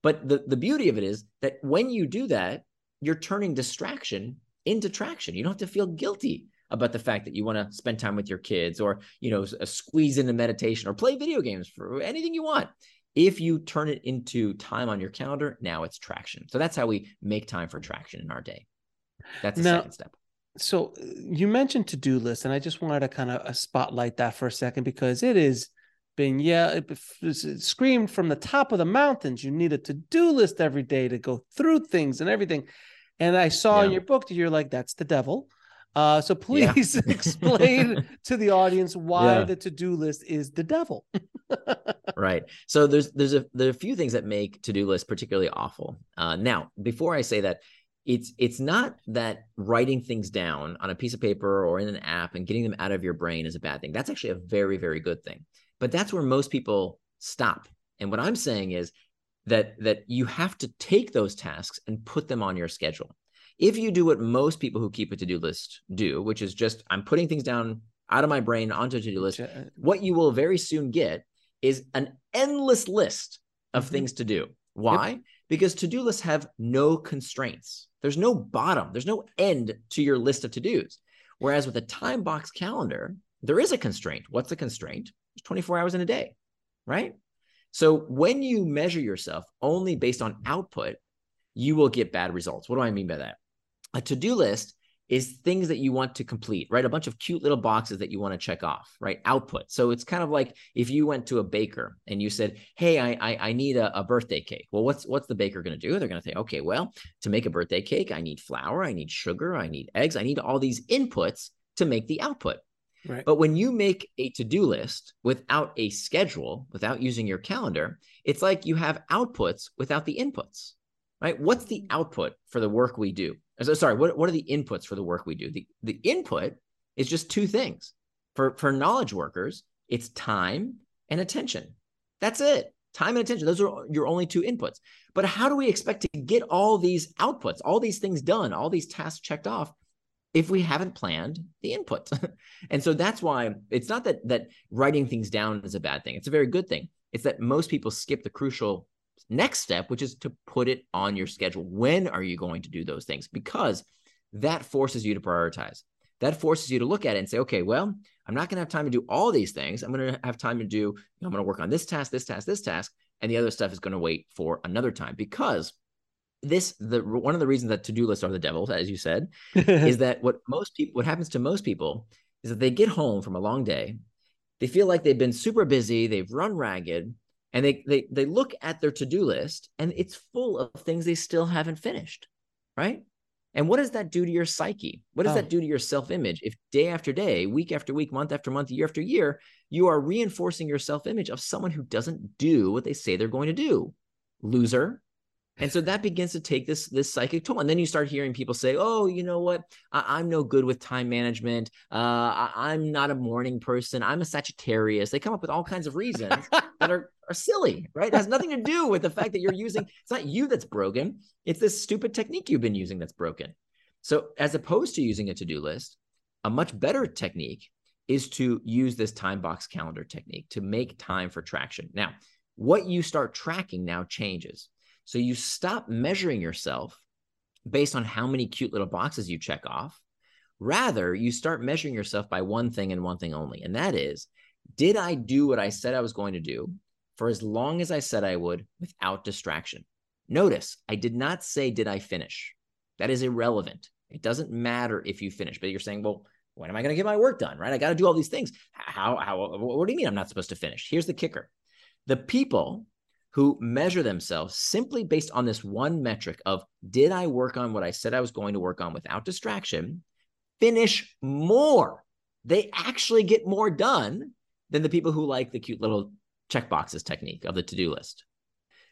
But the the beauty of it is that when you do that you're turning distraction into traction. You don't have to feel guilty about the fact that you want to spend time with your kids or you know uh, squeeze into meditation or play video games for anything you want. If you turn it into time on your calendar now it's traction. So that's how we make time for traction in our day that's the now, second step. So you mentioned to do list, and I just wanted to kind of uh, spotlight that for a second because it is been yeah it, it screamed from the top of the mountains you need a to-do list every day to go through things and everything and i saw yeah. in your book that you're like that's the devil Uh, so please yeah. [LAUGHS] explain [LAUGHS] to the audience why yeah. the to-do list is the devil. [LAUGHS] right. So there's there's a there are a few things that make to-do lists particularly awful. Uh, now, before I say that, it's it's not that writing things down on a piece of paper or in an app and getting them out of your brain is a bad thing. That's actually a very very good thing. But that's where most people stop. And what I'm saying is that that you have to take those tasks and put them on your schedule. If you do what most people who keep a to-do list do, which is just I'm putting things down out of my brain onto a to-do list, what you will very soon get is an endless list of mm-hmm. things to do. Why? Yep. Because to-do lists have no constraints. There's no bottom, there's no end to your list of to-dos. Whereas with a time box calendar, there is a constraint. What's the constraint? There's 24 hours in a day, right? So when you measure yourself only based on output, you will get bad results. What do I mean by that? A to do list is things that you want to complete, right? A bunch of cute little boxes that you want to check off, right? Output. So it's kind of like if you went to a baker and you said, "Hey, I I, I need a, a birthday cake." Well, what's what's the baker going to do? They're going to say, "Okay, well, to make a birthday cake, I need flour, I need sugar, I need eggs, I need all these inputs to make the output." Right. But when you make a to do list without a schedule, without using your calendar, it's like you have outputs without the inputs, right? What's the output for the work we do? So, sorry, what, what are the inputs for the work we do? The, the input is just two things. For, for knowledge workers, it's time and attention. That's it. Time and attention. Those are your only two inputs. But how do we expect to get all these outputs, all these things done, all these tasks checked off if we haven't planned the input. [LAUGHS] and so that's why it's not that that writing things down is a bad thing. It's a very good thing. It's that most people skip the crucial next step, which is to put it on your schedule. When are you going to do those things? Because that forces you to prioritize. That forces you to look at it and say, okay, well, I'm not going to have time to do all these things. I'm going to have time to do, you know, I'm going to work on this task, this task, this task, and the other stuff is going to wait for another time because this the one of the reasons that to-do lists are the devil as you said [LAUGHS] is that what most people what happens to most people is that they get home from a long day they feel like they've been super busy they've run ragged and they they they look at their to-do list and it's full of things they still haven't finished right? And what does that do to your psyche? What does oh. that do to your self-image? If day after day week after week month after month year after year you are reinforcing your self-image of someone who doesn't do what they say they're going to do. Loser and so that begins to take this this psychic toll. And then you start hearing people say, "Oh, you know what? I, am no good with time management. Uh, I, am not a morning person. I'm a Sagittarius." They come up with all kinds of reasons that [LAUGHS] are are silly, right? It has nothing to do with the fact that you're using. It's not you that's broken. It's this stupid technique you've been using that's broken. So, as opposed to using a to do list, a much better technique is to use this time box calendar technique to make time for traction. Now, what you start tracking now changes. So you stop measuring yourself based on how many cute little boxes you check off. Rather, you start measuring yourself by one thing and one thing only. And that is, did I do what I said I was going to do for as long as I said I would without distraction? Notice I did not say, did I finish? That is irrelevant. It doesn't matter if you finish, but you're saying, well, when am I going to get my work done? Right? I got to do all these things. How, how, what do you mean I'm not supposed to finish? Here's the kicker the people who measure themselves simply based on this one metric of did I work on what I said I was going to work on without distraction, finish more. They actually get more done than the people who like the cute little checkboxes technique of the to do list.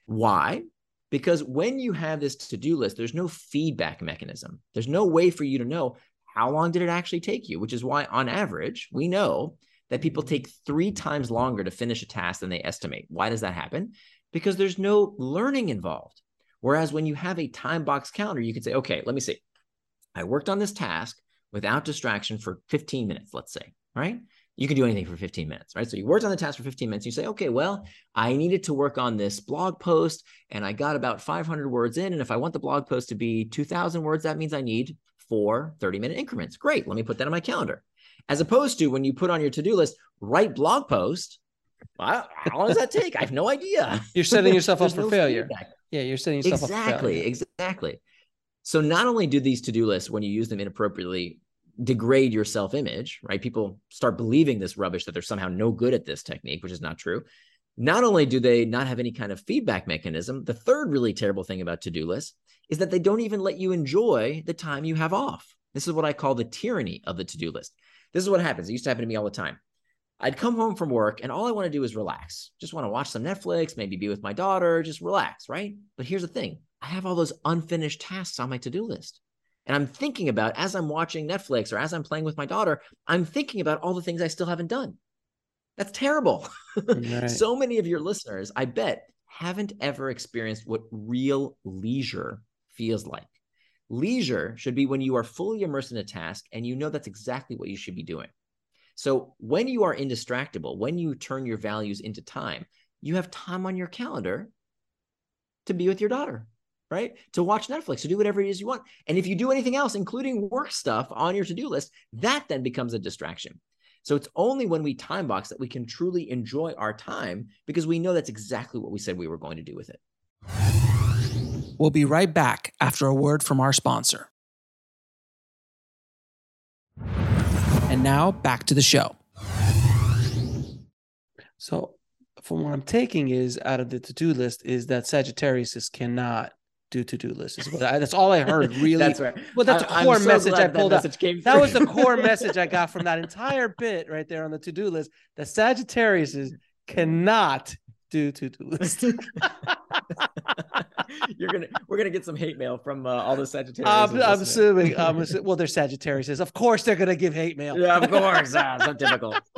Why? Because when you have this to do list, there's no feedback mechanism. There's no way for you to know how long did it actually take you, which is why, on average, we know that people take three times longer to finish a task than they estimate. Why does that happen? Because there's no learning involved. Whereas when you have a time box calendar, you can say, okay, let me see. I worked on this task without distraction for 15 minutes, let's say, right? You can do anything for 15 minutes, right? So you worked on the task for 15 minutes. You say, okay, well, I needed to work on this blog post and I got about 500 words in. And if I want the blog post to be 2000 words, that means I need four 30 minute increments. Great. Let me put that on my calendar. As opposed to when you put on your to do list, write blog post how long does that take? I have no idea. You're setting [LAUGHS] yourself up for no failure. Feedback. Yeah, you're setting yourself up for failure. exactly, Exactly. So not only do these to-do lists, when you use them inappropriately, degrade your self-image, right? People start believing this rubbish that they're somehow no good at this technique, which is not true. Not only do they not have any kind of feedback mechanism, the third really terrible thing about to-do lists is that they don't even let you enjoy the time you have off. This is what I call the tyranny of the to do list. This is what happens. It used to happen to me all the time. I'd come home from work and all I want to do is relax. Just want to watch some Netflix, maybe be with my daughter, just relax, right? But here's the thing I have all those unfinished tasks on my to do list. And I'm thinking about as I'm watching Netflix or as I'm playing with my daughter, I'm thinking about all the things I still haven't done. That's terrible. [LAUGHS] Right. so many of your listeners, I bet, haven't ever experienced what real leisure feels like. Leisure should be when you are fully immersed in a task and you know that's exactly what you should be doing. So when you are indistractable, when you turn your values into time, you have time on your calendar to be with your daughter, right? To watch Netflix, to do whatever it is you want. And if you do anything else, including work stuff on your to do list, that then becomes a distraction. So it's only when we time box that we can truly enjoy our time because we know that's exactly what we said we were going to do with it. We'll be right back after a word from our sponsor. And now back to the show. So, from what I'm taking is out of the to-do list is that Sagittarius cannot do to-do lists. That's all I heard. [LAUGHS] Really, that's right. Well, that's a core so message I pulled out. That was the core [LAUGHS] message I got from that entire bit right there on the to-do list. That Sagittarius cannot do to-do lists. [LAUGHS] You're gonna we're gonna get some hate mail from uh, all the Sagittarius. I'm, I'm assuming. Um, [LAUGHS] well, they're Sagittarius. Of course, they're gonna give hate mail. Yeah, of course. ah, so [LAUGHS] typical. [LAUGHS]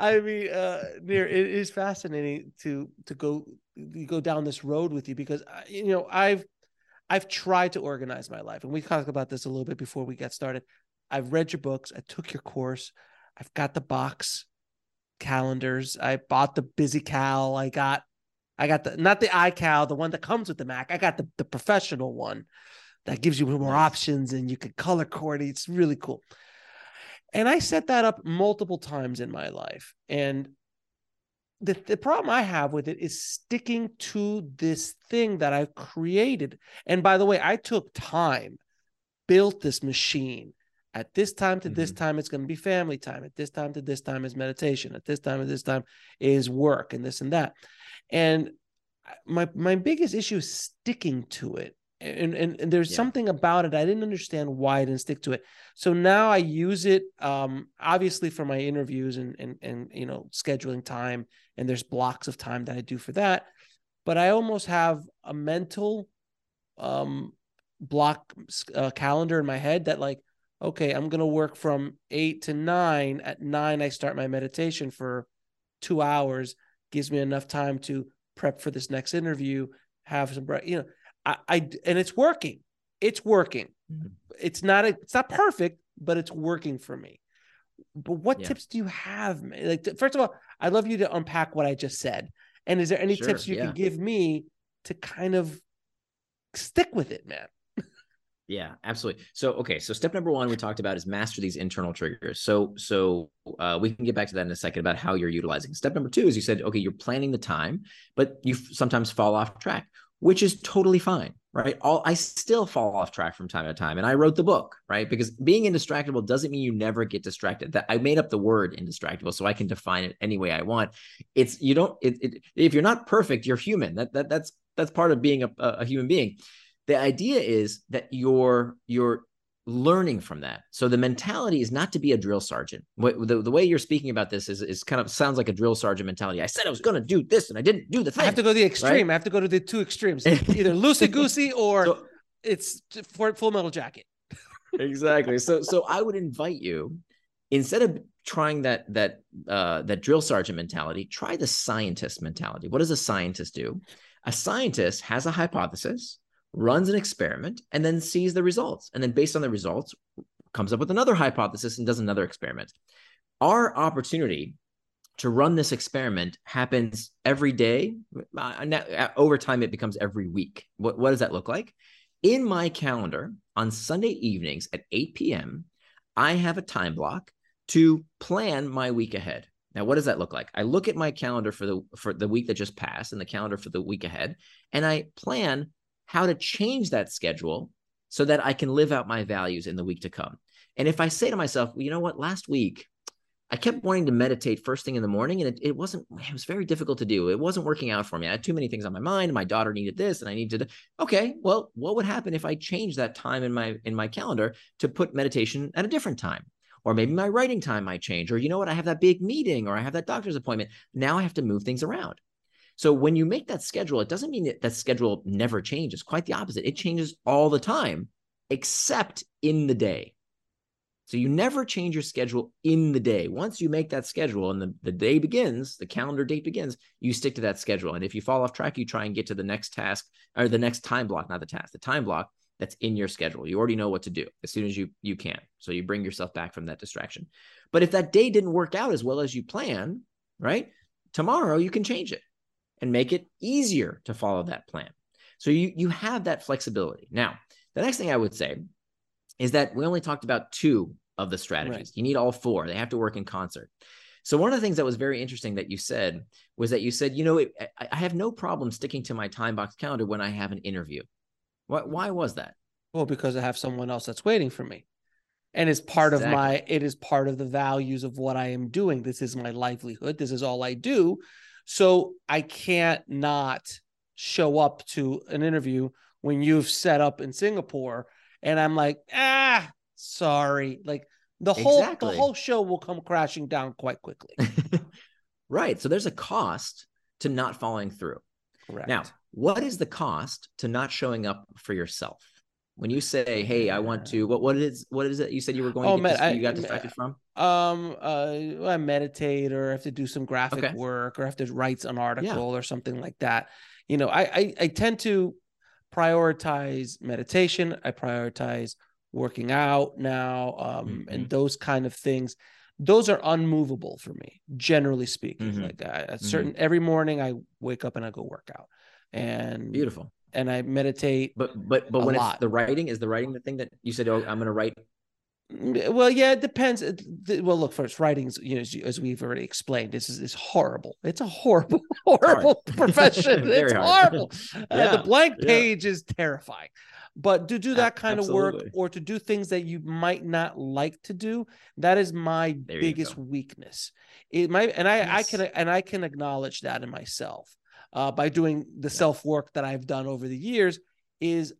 I mean, uh, Nir, it is fascinating to to go go down this road with you because uh, you know I've I've tried to organize my life, and we talked about this a little bit before we got started. I've read your books. I took your course. I've got the box calendars. I bought the BusyCal. I got I got the not the iCal, the one that comes with the Mac. I got the, the professional one that gives you more options and you can color coordinate. It's really cool. And I set that up multiple times in my life. And the, the problem I have with it is sticking to this thing that I've created. And by the way, I took time, built this machine. At this time to mm-hmm. this time, it's going to be family time. At this time to this time is meditation. At this time to this time is work and this and that. And my my biggest issue is sticking to it. And and, and there's yeah. something about it I didn't understand why I didn't stick to it. So now I use it um obviously for my interviews and and and you know scheduling time and there's blocks of time that I do for that. But I almost have a mental um block uh, calendar in my head that like okay, I'm going to work from 8 to 9. At 9 I start my meditation for 2 hours gives me enough time to prep for this next interview, have some, you know, I, I and it's working. It's working. Mm-hmm. It's not a, it's not perfect, but it's working for me. But what yeah. tips do you have? Like, first of all, I'd love you to unpack what I just said. And is there any sure, tips you yeah. can give me to kind of stick with it, man? Yeah, absolutely. So, okay, so step number one we talked about is master these internal triggers. So, so uh, we can get back to that in a second about how you're utilizing. Step number two is you said, okay, you're planning the time, but you sometimes fall off track, which is totally fine, right? All I still fall off track from time to time, and I wrote the book, right? Because being indistractable doesn't mean you never get distracted. That I made up the word indistractable, so I can define it any way I want. It's you don't. It, it, if you're not perfect, you're human. That that that's that's part of being a, a human being the idea is that you're you're learning from that. So the mentality is not to be a drill sergeant. The, the way you're speaking about this is, is kind of sounds like a drill sergeant mentality. I said I was going to do this and I didn't do the thing. I have to go to the extreme. Right? I have to go to the two extremes, [LAUGHS] either loosey goosey or so, it's full metal jacket. [LAUGHS] exactly. So so I would invite you instead of trying that that uh, that drill sergeant mentality, try the scientist mentality. What does a scientist do? A scientist has a hypothesis runs an experiment, and then sees the results. And then, based on the results, comes up with another hypothesis and does another experiment. Our opportunity to run this experiment happens every day. Uh, over time, it becomes every week. What, what does that look like? In my calendar on Sunday evenings at 8 p.m., I have a time block to plan my week ahead. Now, what does that look like? I look at my calendar for the for the week that just passed and the calendar for the week ahead, and I plan how to change that schedule so that I can live out my values in the week to come. And if I say to myself, well, you know what, last week I kept wanting to meditate first thing in the morning, and it, it wasn't. It was very difficult to do. It wasn't working out for me. I had too many things on my mind. My daughter needed this, and I needed. Okay, well, what would happen if I changed that time in my in my calendar to put meditation at a different time? Or maybe my writing time might change. Or you know what? I have that big meeting, or I have that doctor's appointment. Now I have to move things around. So when you make that schedule, it doesn't mean that that schedule never changes. Quite the opposite. It mm-hmm. changes all the time, except in the day. So you never change your schedule in the day. Once you make that schedule and the, the day begins, the calendar date begins, you stick to that schedule. And if you fall off track, you try and get to the next task or the next time block, not the task, the time block that's in your schedule. You already know what to do as soon as you you can. So you bring yourself back from that distraction. But if that day didn't work out as well as you plan, right? Tomorrow you can change it and make it easier to follow that plan. So you you have that flexibility. Now, the next thing I would say is that we only talked about two of the strategies. Right. You need all four. They have to work in concert. So one of the things that was very interesting that you said was that you said, you know, it, I have no problem sticking to my time box calendar when I have an interview. What, why was that? Well, because I have someone else that's waiting for me. And it's part exactly. of my it is part of the values of what I am doing. This is my livelihood. This is all I do. So I can't not show up to an interview when you've set up in Singapore and I'm like, ah, sorry. Like the whole exactly. the whole show will come crashing down quite quickly. [LAUGHS] right. So there's a cost to not following through. Correct. Now, what is the cost to not showing up for yourself? When you say, "Hey, I want to," what what is what is it you said you were going? Oh, to get med- you got distracted from? Um, uh, I meditate, or I have to do some graphic okay. work, or I have to write an article, yeah. or something like that. You know, I, I I tend to prioritize meditation. I prioritize working out now, um, mm-hmm. and those kind of things. Those are unmovable for me, generally speaking. Mm-hmm. Like I, a certain mm-hmm. every morning, I wake up and I go work out, and beautiful. And I meditate, but but but when lot. it's the writing, is the writing the thing that you said? Oh, I'm going to write Mm, well, yeah, it depends. Well, look, first, writings, you know, as, as we've already explained, this is, is horrible. It's a horrible, [LAUGHS] horrible [LAUGHS] profession. it's horrible. yeah. [LAUGHS] uh, the blank page yeah. is terrifying. But to do that kind Absolutely. of work or to do things that you might not like to do, that is my there biggest weakness. It might, and I, yes. I can, and I can acknowledge that in myself uh, by doing the self work that I've done over the years. Is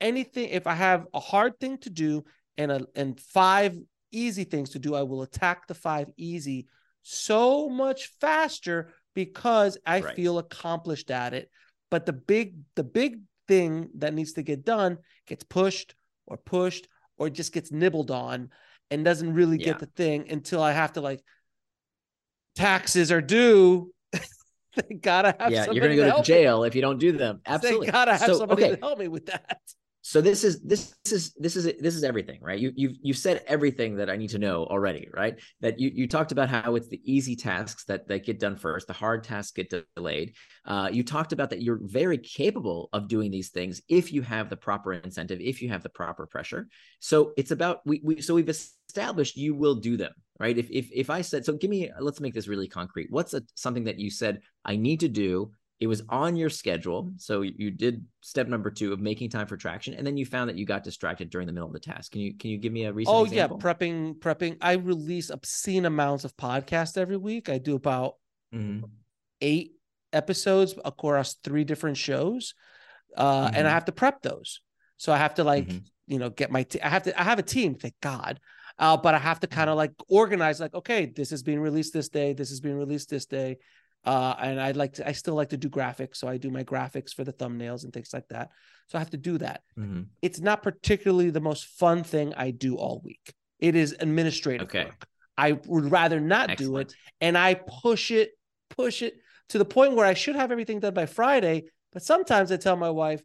anything if I have a hard thing to do and a, and five easy things to do, I will attack the five easy so much faster because I right. feel accomplished at it. But the big the big thing that needs to get done gets pushed or pushed or just gets nibbled on and doesn't really yeah. get the thing until I have to like taxes are due. [LAUGHS] they gotta have yeah. You're gonna go to, to jail me. if you don't do them. Absolutely, they gotta have so, somebody okay. to help me with that so this is this is this is this is everything right you you've you've said everything that i need to know already right that you you talked about how it's the easy tasks that that get done first the hard tasks get delayed uh, you talked about that you're very capable of doing these things if you have the proper incentive if you have the proper pressure so it's about we, we so we've established you will do them right if if if i said so give me let's make this really concrete what's a, something that you said i need to do it was on your schedule so you did step number two of making time for traction and then you found that you got distracted during the middle of the task can you can you give me a recent oh example? yeah prepping prepping i release obscene amounts of podcasts every week i do about mm-hmm. eight episodes across three different shows uh, mm-hmm. and i mm-hmm. have to prep those so i have to like mm-hmm. you know get my t- I have to i have a team thank god uh, but i have to kind of like organize like okay this is being released this day this is being released this day uh, and I like to, I still like to do graphics. So I do my graphics for the thumbnails and things like that. So I have to do that. Mm-hmm. It's not particularly the most fun thing I do all week. It is administrative okay. work. I would rather not Excellent. do it. And I push it, push it to the point where I should have everything done by Friday. But sometimes I tell my wife,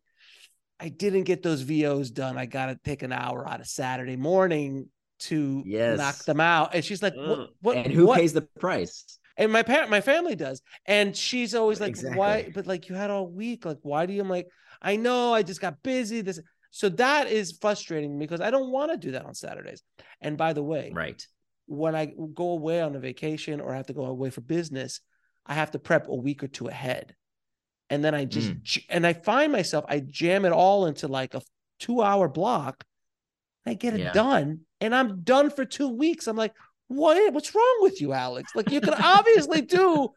I didn't get those VOs done. I got to take an hour out of Saturday morning to yes. knock them out. And she's like, what, what and who what? pays the price? and my parent my family does and she's always like exactly. why but like you had all week like why do you I'm like I know I just got busy this so that is frustrating because I don't want to do that on Saturdays and by the way right when I go away on a vacation or I have to go away for business I have to prep a week or two ahead and then I just mm. and I find myself I jam it all into like a 2 hour block I get it yeah. done and I'm done for 2 weeks I'm like what what's wrong with you, Alex? Like you can obviously [LAUGHS] do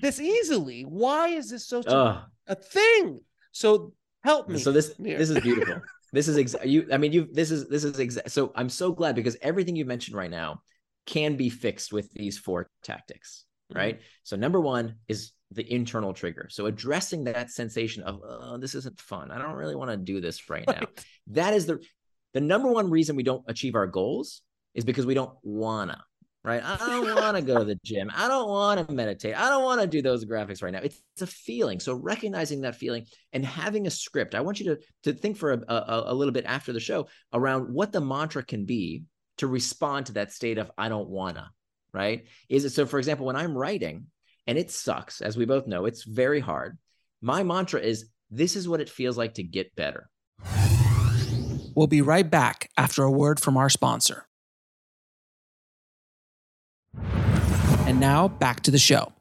this easily. Why is this so uh, a thing? So help me. So this here. this is beautiful. [LAUGHS] this is exa- you. I mean, you. This is this is exact. So I'm so glad because everything you mentioned right now can be fixed with these four tactics. Mm-hmm. Right. Mm-hmm. So number one is the internal trigger. So addressing that sensation of oh, this isn't fun. I don't really want to do this right, [LAUGHS] right now. That is the the number one reason we don't achieve our goals is because we don't wanna right? I don't want to go to the [LAUGHS] gym. I don't want to meditate. I don't want to do those graphics right now. It's, it's, a feeling. So recognizing that feeling and having a script. I want you to to think for a, a, a little bit after the show around what the mantra can be to respond to that state of I don't wanna. Right? Is it so? For example, when I'm writing and it sucks, as we both know, it's very hard. My mantra is this is what it feels like to get better. We'll be right back after a word from our sponsor. And now back to the show.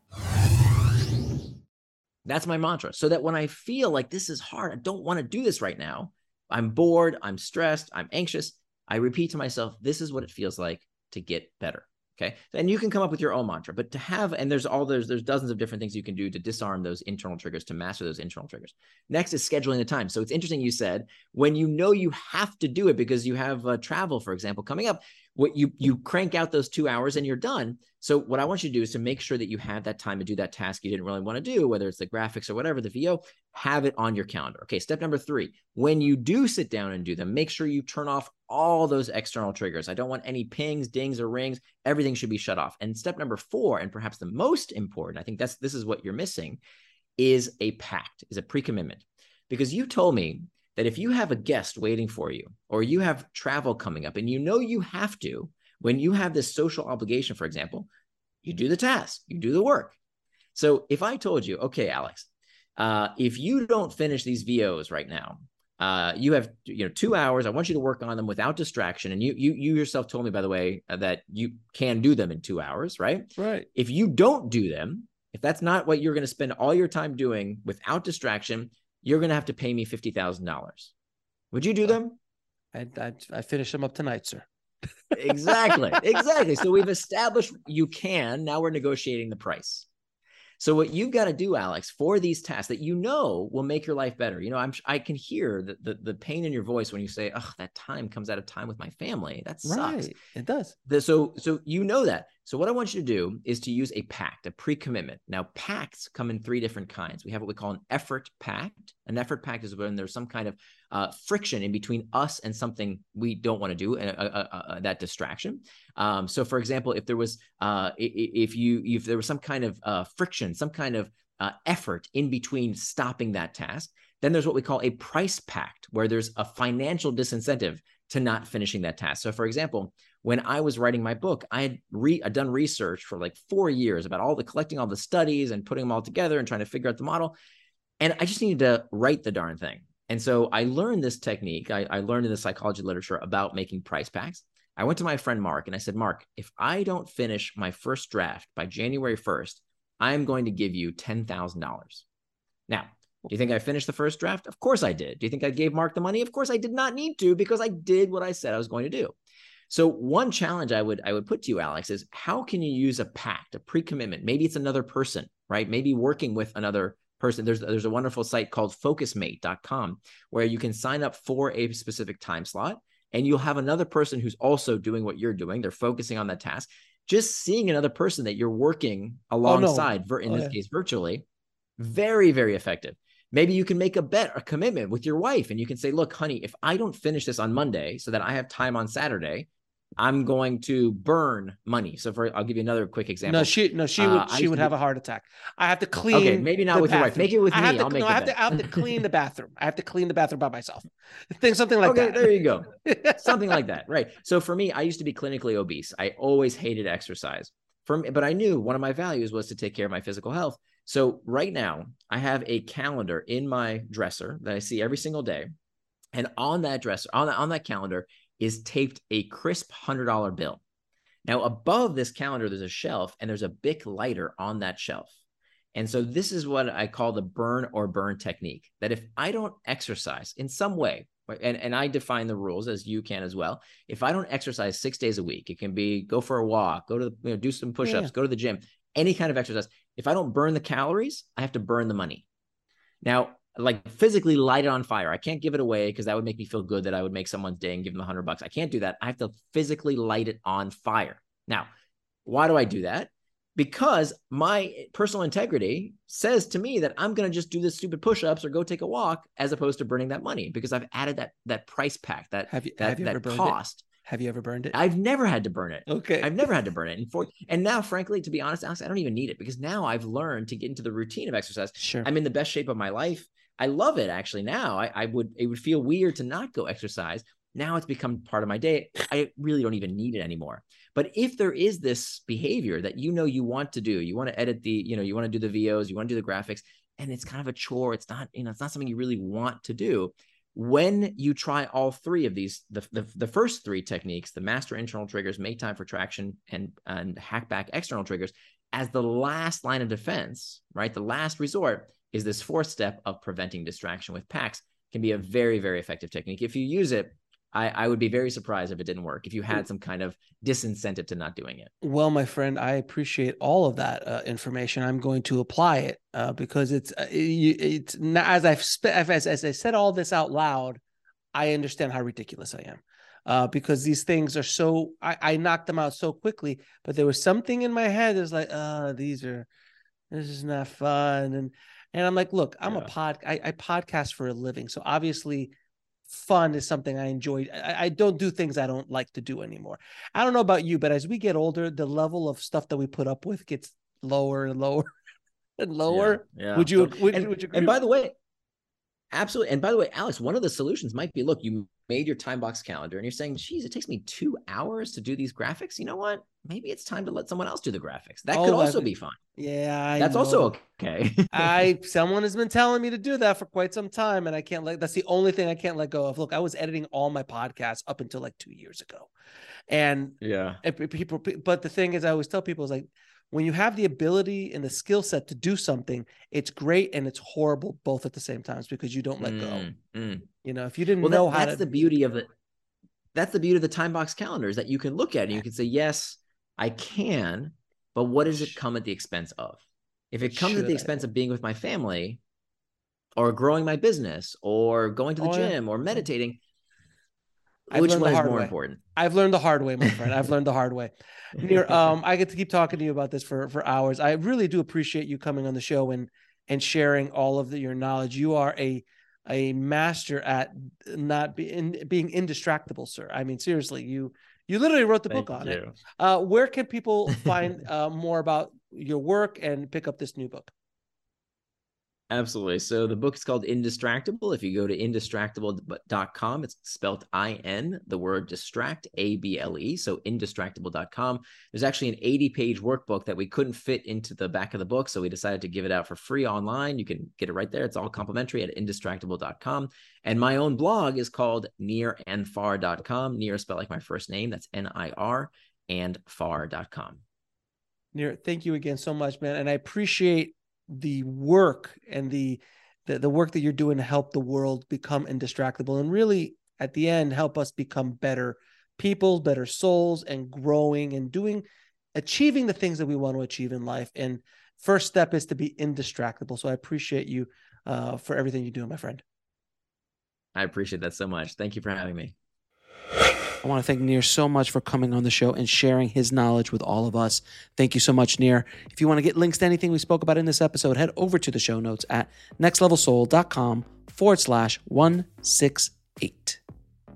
That's my mantra. So that when I feel like this is hard, I don't want to do this right now, I'm bored, I'm stressed, I'm anxious, I repeat to myself, this is what it feels like to get better. Okay. And you can come up with your own mantra, but to have, and there's all there's there's dozens of different things you can do to disarm those internal triggers, to master those internal triggers. Next is scheduling the time. So it's interesting you said when you know you have to do it because you have uh, travel, for example, coming up, what you you crank out those two hours and you're done. So what I want you to do is to make sure that you have that time to do that task you didn't really want to do, whether it's the graphics or whatever, the VO, have it on your calendar. Okay, step number three, when you do sit down and do them, make sure you turn off all those external triggers. I don't want any pings, dings, or rings. Everything should be shut off. And step number four, and perhaps the most important, I think that's this is what you're missing, is a pact, is a pre-commitment. Because you told me that if you have a guest waiting for you or you have travel coming up and you know you have to, when you have this social obligation, for example, you do the task, you do the work. So if I told you, okay, Alex, uh, if you don't finish these VOs right now, uh, you have you know two hours. I want you to work on them without distraction. And you you you yourself told me, by the way, uh, that you can do them in two hours, right? Right. If you don't do them, if that's not what you're going to spend all your time doing without distraction, you're going to have to pay me $50,000. Would you do them? I, I, I finish them up tonight, sir. [LAUGHS] exactly. Exactly. So we've established you can. Now we're negotiating the price. So what you've got to do, Alex, for these tasks that you know will make your life better. You know, I'm I can hear the the, the pain in your voice when you say, "Oh, that time comes out of time with my family." That sucks. Right. It does. The, so so you know that. So what I want you to do is to use a pact, a pre-commitment. Now, pacts come in three different kinds. We have what we call an effort pact. An effort pact is when there's some kind of uh, friction in between us and something we don't want to do, uh, uh, uh, that distraction. Um, so, for example, if there was uh, if you if there was some kind of uh, friction, some kind of effort in between stopping that task, then there's what we call a price pact, where there's a financial disincentive to not finishing that task. So, for example, when I was writing my book, I had re- I'd done research for like four years about all the collecting all the studies and putting them all together and trying to figure out the model. And I just needed to write the darn thing. And so I learned this technique. I, I learned in the psychology literature about making price pacts. I went to my friend Mark and I said, Mark, if I don't finish my first draft by January 1st, I'm going to give you $10,000. Now, do you think I finished the first draft? Of course I did. Do you think I gave Mark the money? Of course I did not need to because I did what I said I was going to do. So one challenge I would I would put to you, Alex, is how can you use a pact, a pre-commitment? Maybe it's another person, right? Maybe working with another person. There's there's a wonderful site called focusmate.com where you can sign up for a specific time slot and you'll have another person who's also doing what you're doing. They're focusing on that task. Just seeing another person that you're working alongside, oh, no. in oh, this yeah. case virtually, very very effective. Maybe you can make a bet, a commitment with your wife, and you can say, "Look, honey, if I don't finish this on Monday, so that I have time on Saturday, I'm going to burn money. So for I'll give you another quick example. No, she no she would uh, she would have a heart attack. I have to clean. Okay, maybe not with bathroom. your wife. Make it with I me. I'll make no, I have to I have to clean the bathroom. I have to clean the bathroom by myself. [LAUGHS] Think something like okay, that. there you go. [LAUGHS] something like that. Right. So for me, I used to be clinically obese. I always hated exercise. For me, but I knew one of my values was to take care of my physical health. So right now, I have a calendar in my dresser that I see every single day. And on that dresser, on, on that calendar is taped a crisp $100 bill. Now, above this calendar, there's a shelf and there's a Bic lighter on that shelf. And so, this is what I call the burn or burn technique that if I don't exercise in some way, and, and I define the rules as you can as well. If I don't exercise six days a week, it can be go for a walk, go to the, you know, do some push-ups, yeah. go to the gym, any kind of exercise. If I don't burn the calories, I have to burn the money. Now, like physically light it on fire. I can't give it away because that would make me feel good that I would make someone's day and give them a hundred bucks. I can't do that. I have to physically light it on fire. Now, why do I do that? Because my personal integrity says to me that I'm going to just do the stupid push-ups or go take a walk as opposed to burning that money because I've added that that price pact that have you, that, have you that cost. It? Have you ever burned it? I've never had to burn it. Okay. I've never had to burn it. And for and now, frankly, to be honest, Alex, I don't even need it because now I've learned to get into the routine of exercise. Sure. I'm in the best shape of my life. I love it actually now. I, I would it would feel weird to not go exercise. Now it's become part of my day. I really don't even need it anymore. But if there is this behavior that you know you want to do, you want to edit the, you know, you want to do the VOs, you want to do the graphics, and it's kind of a chore. It's not, you know, it's not something you really want to do. When you try all three of these, the, the, the first three techniques, the master internal triggers, make time for traction, and, and hack back external triggers, as the last line of defense, right? The last resort, is this fourth step of preventing distraction with pacts can be a very, very effective technique. If you use it, I, I, would be very surprised if it didn't work, if you had some kind of disincentive to not doing it. Well, my friend, I appreciate all of that uh, information. I'm going to apply it uh, because it's, uh, it's as I've as, as I said all this out loud, I understand how ridiculous I am. Uh, because these things are so I, I knocked them out so quickly, but there was something in my head that's like, uh, these are this is not fun. And and I'm like, look, I'm yeah. a pod, I, I, podcast for a living. So obviously, fun is something I enjoy. I, I, don't do things I don't like to do anymore. I don't know about you, but as we get older, the level of stuff that we put up with gets lower and lower [LAUGHS] and lower. Yeah. yeah. Would you, would, and, would you and by the way, absolutely. And by the way, Alex, one of the solutions might be look, you made your time box calendar and you're saying, geez, it takes me two hours to do these graphics. You know what? Maybe it's time to let someone else do the graphics. That oh, could also be fun. Yeah, I that's know. also okay. [LAUGHS] I someone has been telling me to do that for quite some time, and I can't let. That's the only thing I can't let go of. Look, I was editing all my podcasts up until like two years ago, and yeah, and people. But the thing is, I always tell people is like when you have the ability and the skill set to do something, it's great and it's horrible both at the same times because you don't let mm, go. Mm. You know, if you didn't well, know that, how that's to... the beauty of it. That's the beauty of the time box calendar is that you can look at it and you can say, yes, I can, but what does it come at the expense of? If it comes Should at the expense I? of being with my family or growing my business or going to the oh, gym yeah. or meditating, I've Which one is more way. important? I've learned the hard way, my friend. I've learned the hard way. [LAUGHS] Nir, um, I get to keep talking to you about this for for hours. I really do appreciate you coming on the show and and sharing all of the, your knowledge. You are a a master at not being being indistractable, sir. I mean, seriously, you you literally wrote the Thank book on you. it. Uh, where can people [LAUGHS] find uh, more about your work and pick up this new book? Absolutely. So the book is called Indistractable. If you go to indistractable.com, it's spelled I N, the word distract, A B L E. So indistractable.com. There's actually an 80 page workbook that we couldn't fit into the back of the book. So we decided to give it out for free online. You can get it right there. It's all complimentary at indistractable.com. And my own blog is called nirandfar.com. Nir spelled like my first name. That's N I R and far.com. Nir, thank you again so much, man. And I appreciate the work and the, the the work that you're doing to help the world become indistractable and really at the end help us become better people better souls and growing and doing achieving the things that we want to achieve in life. And first step is to be indistractable. So i appreciate you uh, for everything you do my friend. I appreciate that so much. Thank you for having me I want to thank Nir so much for coming on the show and sharing his knowledge with all of us. Thank you so much, Nir. If you want to get links to anything we spoke about in this episode, head over to the show notes at nextlevelsoul.com forward slash 168.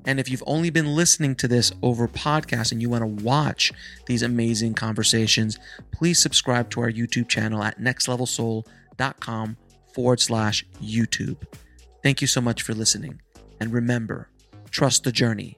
And if you've only been listening to this over podcast and you want to watch these amazing conversations, please subscribe to our YouTube channel at nextlevelsoul.com forward slash YouTube. Thank you so much for listening. And remember, trust the journey